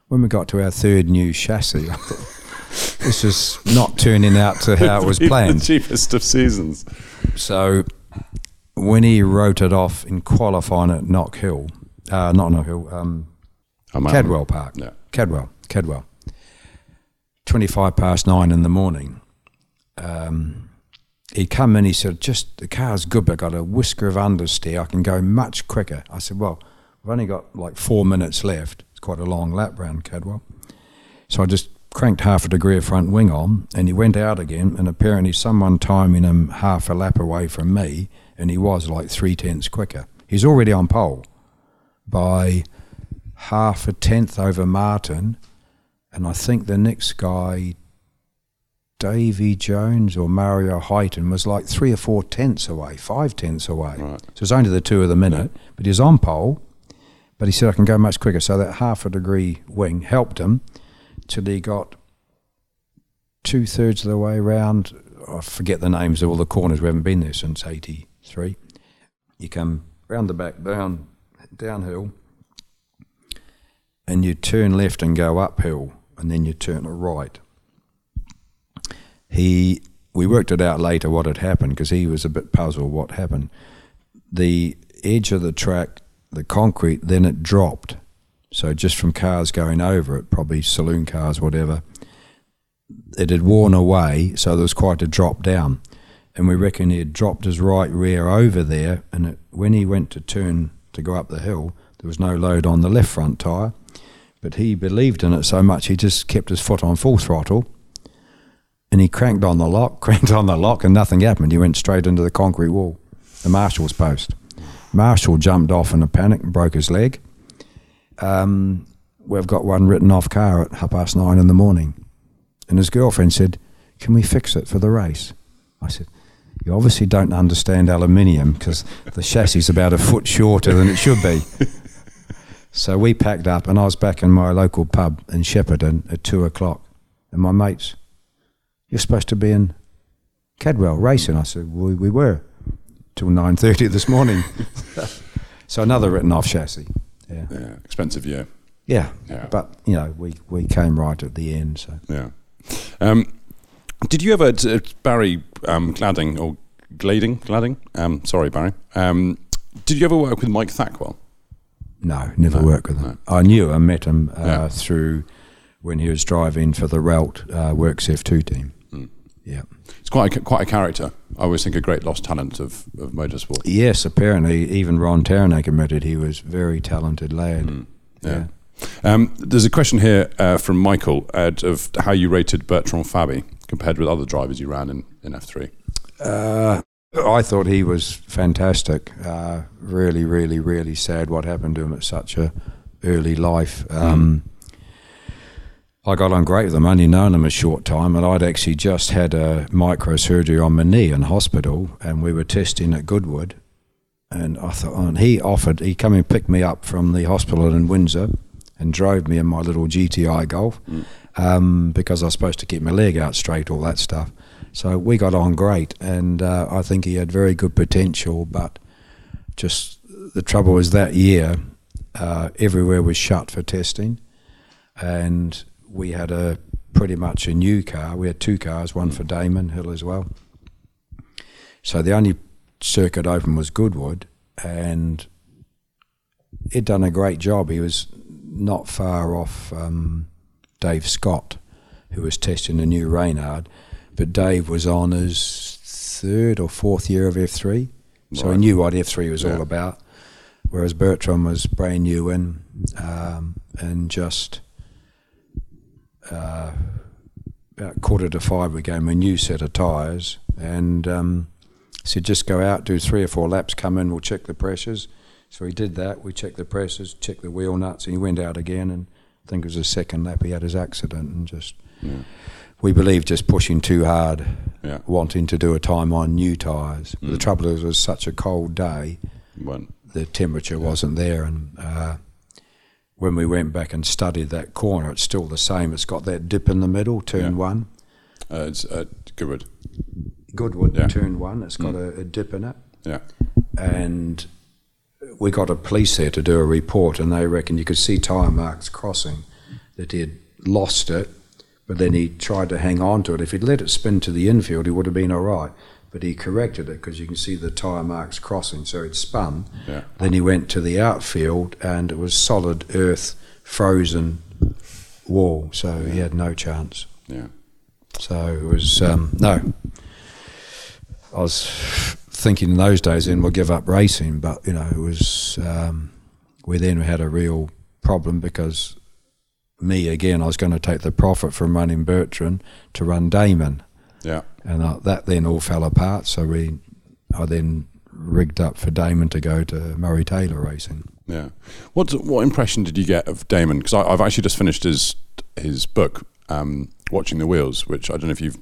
S2: When we got to our third new chassis, I thought, this is not turning out to how it was planned.
S1: the cheapest of seasons.
S2: So when he wrote it off in qualifying at Knock Hill, uh, not Knock Hill, um, Cadwell Park.
S1: Yeah.
S2: Cadwell, Cadwell. 25 past nine in the morning. Um, he come in, he said, just, the car's good, but got a whisker of understeer. I can go much quicker. I said, well, we've only got like four minutes left. It's quite a long lap round Cadwell. So I just cranked half a degree of front wing on, and he went out again, and apparently someone timing him half a lap away from me, and he was like three tenths quicker. He's already on pole by half a tenth over Martin, and I think the next guy, Davy Jones or Mario Hytten, was like three or four tenths away, five tenths away.
S1: Right.
S2: So it's only the two of the minute, but he's on pole. But he said I can go much quicker, so that half a degree wing helped him till he got two thirds of the way round. I forget the names of all the corners. We haven't been there since '83. You come round the back, down downhill, and you turn left and go uphill, and then you turn right. He, we worked it out later what had happened because he was a bit puzzled what happened. The edge of the track, the concrete, then it dropped. So just from cars going over it, probably saloon cars, whatever, it had worn away, so there was quite a drop down. And we reckon he had dropped his right rear over there, and it, when he went to turn to go up the hill, there was no load on the left front tyre. But he believed in it so much, he just kept his foot on full throttle, and he cranked on the lock, cranked on the lock, and nothing happened. He went straight into the concrete wall, the marshal's post. Marshall jumped off in a panic and broke his leg. Um, we've got one written off car at half past nine in the morning. And his girlfriend said, Can we fix it for the race? I said, You obviously don't understand aluminium because the chassis is about a foot shorter than it should be. so we packed up, and I was back in my local pub in Shepperton at two o'clock. And my mates, You're supposed to be in Cadwell racing. I said, We, we were till 9.30 this morning. so another written off chassis. Yeah.
S1: Yeah, expensive year.
S2: Yeah.
S1: Yeah.
S2: But, you know, we, we came right at the end. So
S1: Yeah. Um, did you ever, t- Barry um, Gladding or Glading, Gladding? Um, sorry, Barry. Um, did you ever work with Mike Thackwell?
S2: No, never
S1: No,
S2: worked with him. I knew, I met him uh,
S1: Yeah.
S2: through when he was driving for the Ralt uh, Works F2 team.
S1: Mm.
S2: Yeah.
S1: It's quite a, quite a character. I always think a great lost talent of, of motorsport.
S2: Yes, apparently, even Ron Tauranac admitted he was a very talented lad.
S1: Mm. Yeah. Um, there's a question here uh, from Michael Ed, of how you rated Bertrand Fabi compared with other drivers you ran in, in F3.
S2: Uh, I thought he was fantastic. Uh, really, really, really sad what happened to him at such a early life. Um, I got on great with him, only known him a short time, and I'd actually just had a microsurgery on my knee in hospital, and we were testing at Goodwood. And I thought, and he offered, he come and picked me up from the hospital in Windsor and drove me in my little GTI Golf um, because I was supposed to keep my leg out straight, all that stuff. So we got on great, and uh, I think he had very good potential. But just the trouble was that year, uh, everywhere was shut for testing, and we had a pretty much a new car. We had two cars, one for Damon Hill as well. So the only circuit open was Goodwood, and he'd done a great job. He was not far off um, Dave Scott, who was testing a new Reynard, but Dave was on his third or fourth year of F3, so he
S1: Right.
S2: knew what F3 was
S1: Yeah.
S2: all about. Whereas Bertrand was brand new in, um, and just uh, about quarter to five we gave him a new set of tyres, and um, said just go out, do three or four laps, come in, we'll check the pressures. So he did that. We checked the presses, checked the wheel nuts, and he went out again. And I think it was the second lap he had his accident, and just
S1: Yeah.
S2: We believe just pushing too hard,
S1: Yeah.
S2: wanting to do a time on new tyres.
S1: Mm.
S2: The trouble is, it was such a cold day,
S1: When,
S2: the temperature wasn't there, and uh, when we went back and studied that corner, it's still the same. It's got that dip in the middle, turn
S1: Yeah.
S2: one.
S1: uh, it's uh, Goodwood.
S2: Goodwood,
S1: Yeah.
S2: turn one. It's got
S1: Mm.
S2: a, a dip in it.
S1: Yeah.
S2: and we got a police there to do a report, and they reckon you could see tyre marks crossing that he had lost it, but then he tried to hang on to it. If he'd let it spin to the infield, he would have been all right. But he corrected it because you can see the tyre marks crossing, so it spun.
S1: Yeah.
S2: Then he went to the outfield, and it was solid earth, frozen wall, so he had no chance.
S1: Yeah.
S2: So it was um, no. I was thinking in those days, then we'll give up racing, but you know it was. Um, we then had a real problem because me again, I was going to take the profit from running Bertrand to run Damon,
S1: Yeah.
S2: and uh, that then all fell apart. So we, I then rigged up for Damon to go to Murray Taylor racing.
S1: Yeah. What what impression did you get of Damon? Because I've actually just finished his his book, um, Watching the Wheels, which I don't know if you've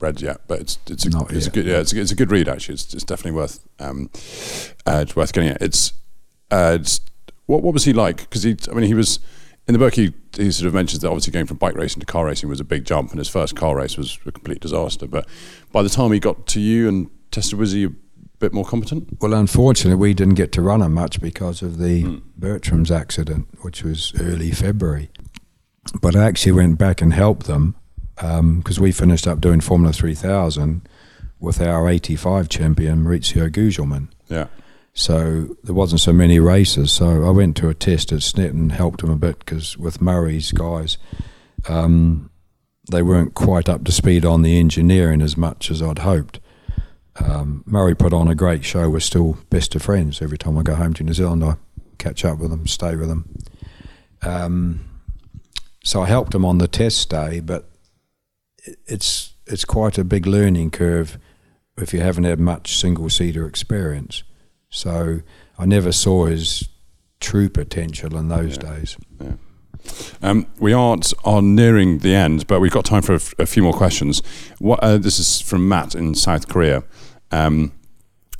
S1: read yet, but it's it's a,
S2: Not
S1: it's a good yeah it's a, it's a good read actually. It's, it's definitely worth um, uh, it's worth getting it. It's, uh, it's what what was he like? Because he I mean he was in the book he he sort of mentions that obviously going from bike racing to car racing was a big jump, and his first car race was a complete disaster. But by the time he got to you and tested, was he a bit more competent?
S2: Well, unfortunately, we didn't get to run him much because of the hmm. Bertrand's accident, which was early February. But I actually went back and helped them um, because we finished up doing Formula 3000 with our 85 champion, Mauricio Gugelmin.
S1: Yeah.
S2: So there wasn't so many races. So I went to a test at and helped him a bit because with Murray's guys, um, they weren't quite up to speed on the engineering as much as I'd hoped. Um, Murray put on a great show. We're still best of friends. Every time I go home to New Zealand, I catch up with them, stay with them. Um, so I helped him on the test day, but it's it's quite a big learning curve if you haven't had much single seater experience. So I never saw his true potential in those
S1: Yeah.
S2: days.
S1: Um, we aren't are nearing the end, but we've got time for a, f- a few more questions. What, uh, this is from Matt in South Korea. Um,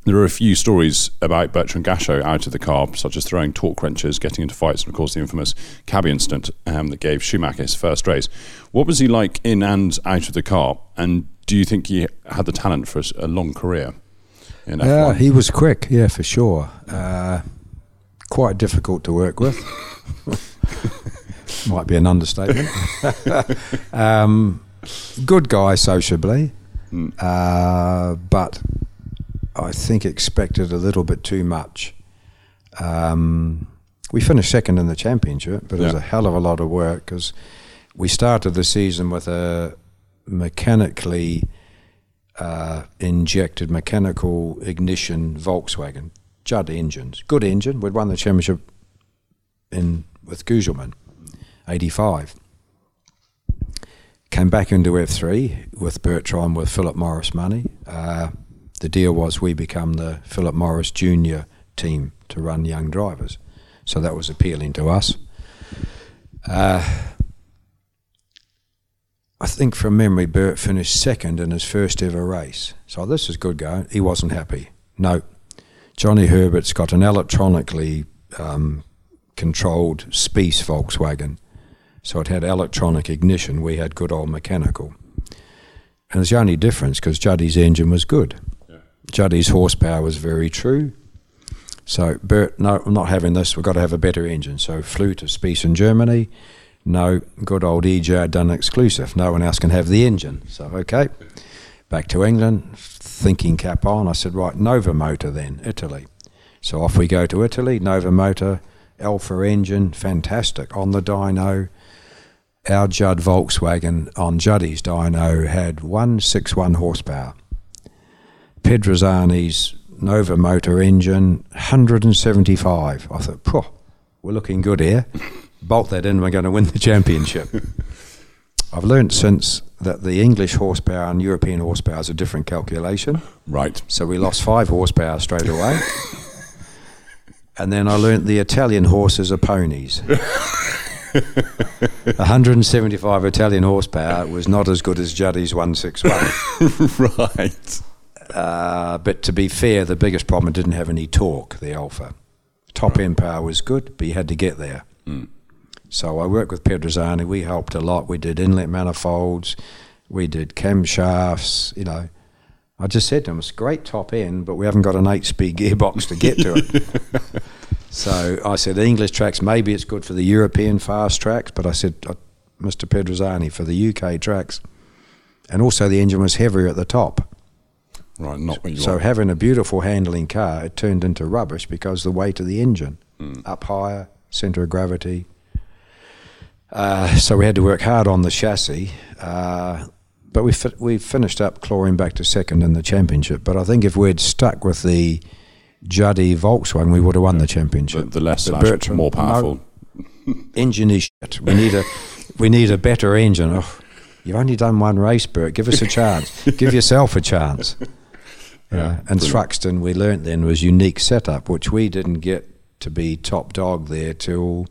S1: there are a few stories about Bertrand Gachot out of the car, such as throwing torque wrenches, getting into fights, and of course the infamous cabby incident um, that gave Schumacher his first race. What was he like in and out of the car? And do you think he had the talent for a long career in
S2: Yeah,
S1: F1?
S2: he was quick, yeah, for sure. Uh, quite difficult to work with. Might be an understatement. um, good guy sociably,
S1: Mm.
S2: uh, but I think expected a little bit too much. Um, we finished second in the championship, but it was a hell of a lot of work because we started the season with a mechanically uh, injected mechanical ignition Volkswagen Judd engines. Good engine. We'd won the championship in with Gugelmin, 85. Came back into F3 with Bertrand with Philip Morris money. Uh, the deal was we become the Philip Morris Junior team to run young drivers. So that was appealing to us. Uh, I think from memory, Bert finished second in his first ever race. So this is good going. He wasn't happy. No. Johnny Herbert's got an electronically um, controlled Spiess Volkswagen. So it had electronic ignition. We had good old mechanical. And it's the only difference because Juddy's engine was good. Juddy's horsepower was very true. So Bert, no, I'm not having this. We've got to have a better engine. So flew to Spiess in Germany. No, good old EJ done exclusive. No one else can have the engine. So okay, back to England, thinking cap on. I said, right, Novamotor then, Italy. So off we go to Italy. Nova Motor, Alfa engine, fantastic on the dyno. Our Judd Volkswagen on Juddy's dyno had 161 horsepower. Pedrazzani's Novamotor engine, 175. I thought, we're looking good here. Bolt that in, we're going to win the championship. I've learnt since that the English horsepower and European horsepower is a different calculation.
S1: Right.
S2: So we lost five horsepower straight away. And then I learnt the Italian horses are ponies. 175 Italian horsepower was not as good as Juddy's 161.
S1: right.
S2: Uh, but to be fair, the biggest problem didn't have any torque, the Alfa. Top end power was good, but you had to get there. So I worked with Pedrazzani. We helped a lot. We did inlet manifolds, we did camshafts. You know, I just said to him, "It's great top end, but we haven't got an eight-speed gearbox to get to it." so I said, "English tracks, maybe it's good for the European fast tracks," but I said, uh, "Mr. Pedrazzani, for the UK tracks, and also the engine was heavier at the top."
S1: Right, not what you
S2: So
S1: want.
S2: having a beautiful handling car, it turned into rubbish because the weight of the engine
S1: Hmm.
S2: up higher, center of gravity. Uh, so we had to work hard on the chassis, uh, but we fi- we finished up clawing back to second in the championship. But I think if we'd stuck with the Juddy Volkswagen, we would have won the
S1: the,
S2: championship.
S1: the less
S2: The Bertrand-
S1: more powerful.
S2: Engine is shit. We need a we need a better engine. Oh, you've only done one race, Bert. Give us a chance. Give yourself a chance. Yeah, and Thruxton, we learnt then was unique setup, which we didn't get to be top dog there till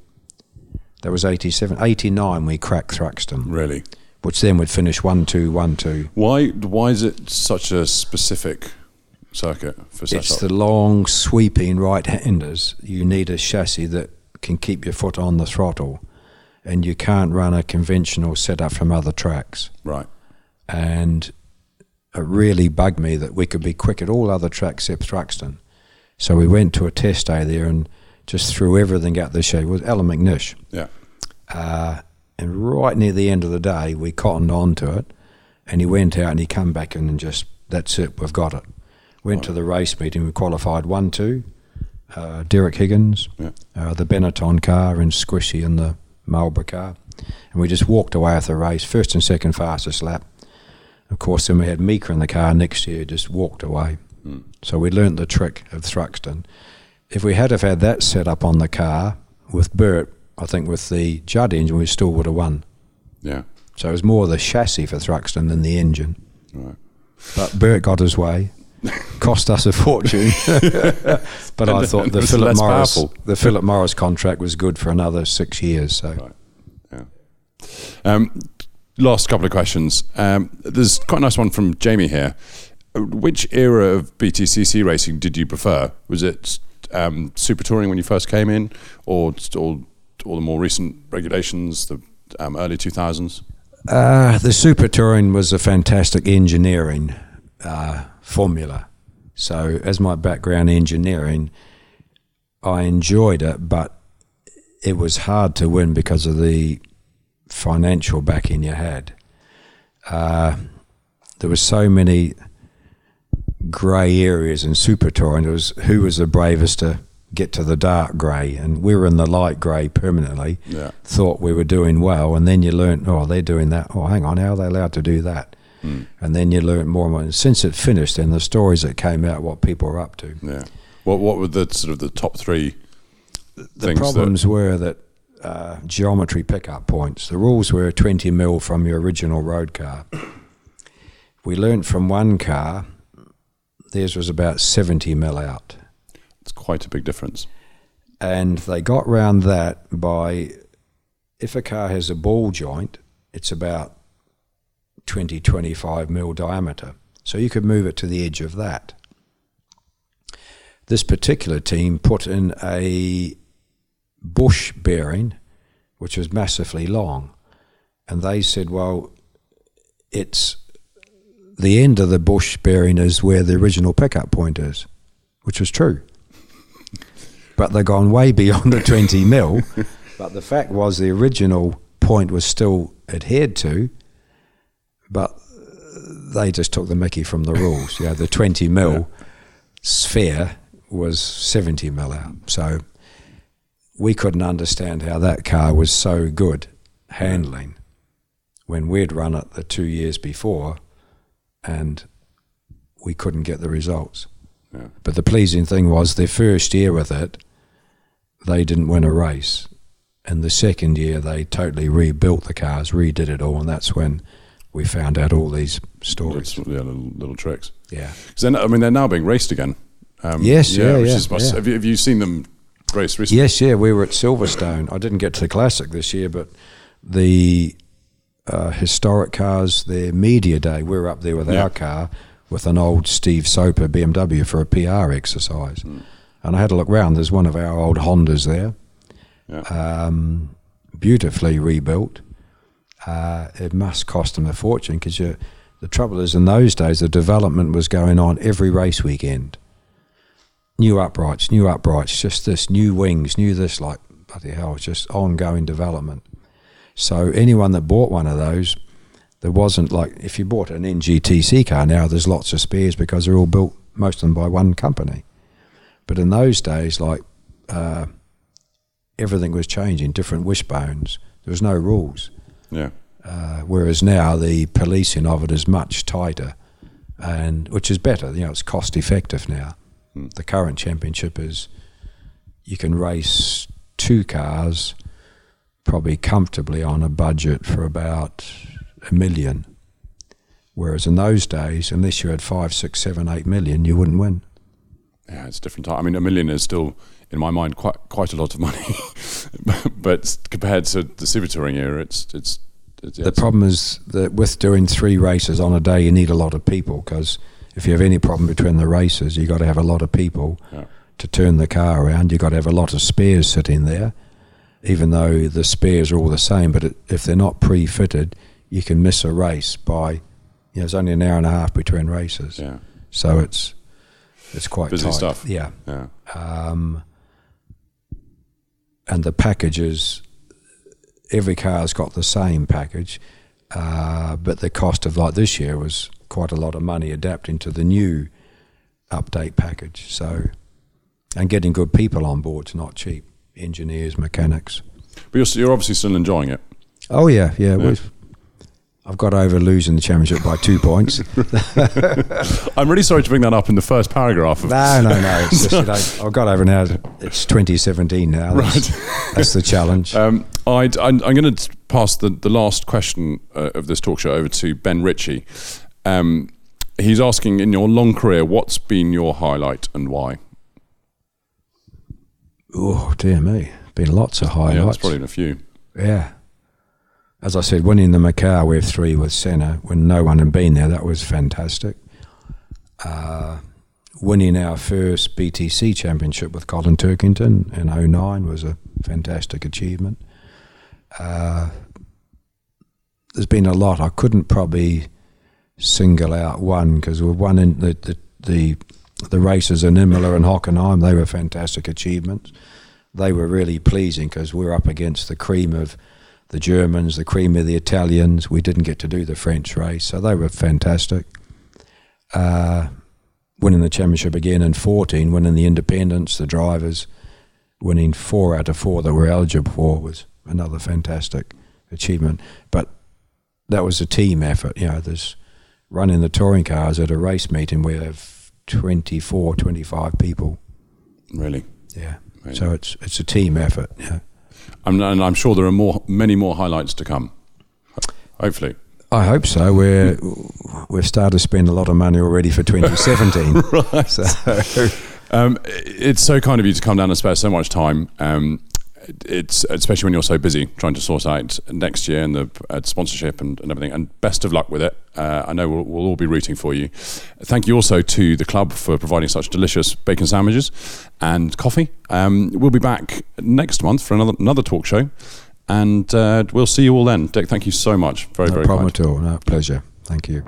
S2: that was 87, 89 We cracked Thruxton,
S1: Really.
S2: which then would finish one two one two.
S1: Why? Why is it such a specific circuit for setup?
S2: It's the long sweeping right-handers. You need a chassis that can keep your foot on the throttle, and you can't run a conventional setup from other tracks.
S1: right.
S2: and it really bugged me that we could be quick at all other tracks except Thruxton. So we went to a test day there and just threw everything out the shed with Allan McNish.
S1: Yeah.
S2: Uh, and right near the end of the day, we cottoned on to it, and he went out and he come back in and just that's it, we've got it. Went to the race meeting, we qualified one two, uh, Derek Higgins,
S1: Yeah.
S2: uh, the Benetton car, and Squishy and the Marlboro car, and we just walked away with the race, first and second fastest lap. Of course, then we had Mika in the car next year, just walked away. So we learnt the trick of Thruxton. If we had have had that set up on the car with Bert, I think with the Judd engine, we still would have won.
S1: Yeah.
S2: So it was more the chassis for Thruxton than the engine.
S1: Right.
S2: But Bert got his way, cost us a fortune. but I thought the Philip Morris,
S1: powerful.
S2: the Philip Morris contract was good for another six years. So
S1: Right. Yeah. Um, last couple of questions. Um, there's quite a nice one from Jamie here. Uh, Which era of BTCC racing did you prefer? Was it um, super touring when you first came in, or all, or the more recent regulations, the um, early 2000s?
S2: Uh, the Super Touring was a fantastic engineering uh, formula. So, as my background engineering, I enjoyed it, but it was hard to win because of the financial backing you had. Uh, there were so many grey areas in Super Touring. It was who was the bravest to get to the dark grey, and we were in the light grey permanently
S1: Yeah.
S2: thought we were doing well, and then you learn, oh, they're doing that. Oh, hang on, how are they allowed to do that? And then you learn more and more. And since it finished, and the stories that came out, what people were up to.
S1: Yeah. What What were the sort of the top three?
S2: The problems were that uh, geometry pickup points. The rules were 20 mil from your original road car. We learnt from one car, theirs was about 70 mil out.
S1: It's quite a big difference.
S2: and they got round that by if a car has a ball joint, it's about 20, 25 mil diameter. So you could move it to the edge of that. This particular team put in a bush bearing, which was massively long. And they said, well, it's the end of the bush bearing is where the original pickup point is, which was true but they've gone way beyond the 20 mil. But the fact was, the original point was still adhered to, but they just took the mickey from the rules. You know, the 20 mil sphere was 70 mil out. So we couldn't understand how that car was so good handling when we'd run it the two years before and we couldn't get the results.
S1: Yeah.
S2: But the pleasing thing was their first year with it, they didn't win a race. And the second year, they totally rebuilt the cars, redid it all, and that's when we found out all these stories.
S1: Little, yeah, little, little tricks.
S2: Yeah.
S1: Because I mean, they're now being raced again. Um,
S2: Yes, yeah,
S1: which
S2: yeah,
S1: is must,
S2: yeah.
S1: Have, you, have you seen them race recently?
S2: Yes, yeah, we were at Silverstone. I didn't get to the classic this year, but the uh, historic cars, their media day, we were up there with
S1: Yeah.
S2: our car with an old Steve Soper BMW for a PR exercise. And I had a look round. There's one of our old Hondas there,
S1: Yeah.
S2: um, beautifully rebuilt. Uh, it must cost them a fortune because the trouble is, in those days, the development was going on every race weekend. New uprights, new uprights, just this, new wings, new this, like, bloody hell, it's just ongoing development. So anyone that bought one of those, there wasn't like, if you bought an NGTC car now, there's lots of spares because they're all built, most of them by one company. But in those days, like, uh, everything was changing, different wishbones. There was no rules.
S1: Yeah.
S2: Uh, whereas now the policing of it is much tighter, and which is better. You know, it's cost effective now.
S1: Hmm.
S2: The current championship is you can race two cars probably comfortably on a budget for about a million. Whereas in those days, unless you had five, six, seven, eight million, you wouldn't win.
S1: Yeah, it's a different time. I mean, a million is still, in my mind, quite quite a lot of money, but compared to the super touring era, it's it's. it's yeah,
S2: The
S1: it's-
S2: problem is that with doing three races on a day, you need a lot of people because if you have any problem between the races, you've got to have a lot of people
S1: Yeah.
S2: to turn the car around. You've got to have a lot of spares sitting there, even though the spares are all the same. But it, if they're not pre-fitted, you can miss a race by, you know, it's only an hour and a half between races,
S1: yeah,
S2: so it's it's quite
S1: Busy
S2: tight.
S1: stuff.
S2: Yeah,
S1: yeah,
S2: um, and the packages, every car's got the same package, uh, but the cost of like this year was quite a lot of money adapting to the new update package. So, and getting good people on board's not cheap. Engineers, mechanics.
S1: but you're, you're obviously still enjoying it.
S2: Oh yeah, yeah. we've- I've got over losing the championship by two points.
S1: I'm really sorry to bring that up in the first paragraph. Of,
S2: No, no, no. It's just, you know, I've got over now. It's 2017 now. That's, that's the challenge.
S1: Um, I'd, I'm, I'm going to pass the, the last question uh, of this talk show over to Ben Ritchie. Um, he's asking, in your long career, what's been your highlight and why?
S2: Oh dear me, been lots of highlights.
S1: Yeah, there's probably been a few.
S2: Yeah. As I said, winning the Macau with three with Senna when no one had been there, that was fantastic. Uh, winning our first BTC championship with Colin Turkington in 09 was a fantastic achievement. Uh, there's been a lot. I couldn't probably single out one because we've won in the, the, the, the races in Imola and Hockenheim. They were fantastic achievements. They were really pleasing because we're up against the cream of the Germans, the cream of the Italians. We didn't get to do the French race, so they were fantastic. Uh, winning the championship again in 14, winning the independents, the drivers, winning four out of four that were eligible for was another fantastic achievement. But that was a team effort. You know, there's running the touring cars at a race meeting. We have 24, 25 people.
S1: Really.
S2: Yeah.
S1: Right.
S2: So it's it's a team effort. Yeah.
S1: I'm, and I'm sure there are more, many more highlights to come. Hopefully.
S2: I hope so. We're we've started to spend a lot of money already for 2017. right. So
S1: Um, it's so kind of you to come down and spare so much time. Um, it's especially when you're so busy trying to sort out next year and the uh, sponsorship and, and everything. And best of luck with it. Uh, I know we'll, we'll all be rooting for you. Thank you also to the club for providing such delicious bacon sandwiches and coffee. Um, we'll be back next month for another another talk show, and uh, we'll see you all then. Dick, thank you so much. Very
S2: no
S1: very
S2: problem
S1: kind.
S2: at all. No pleasure. Thank you.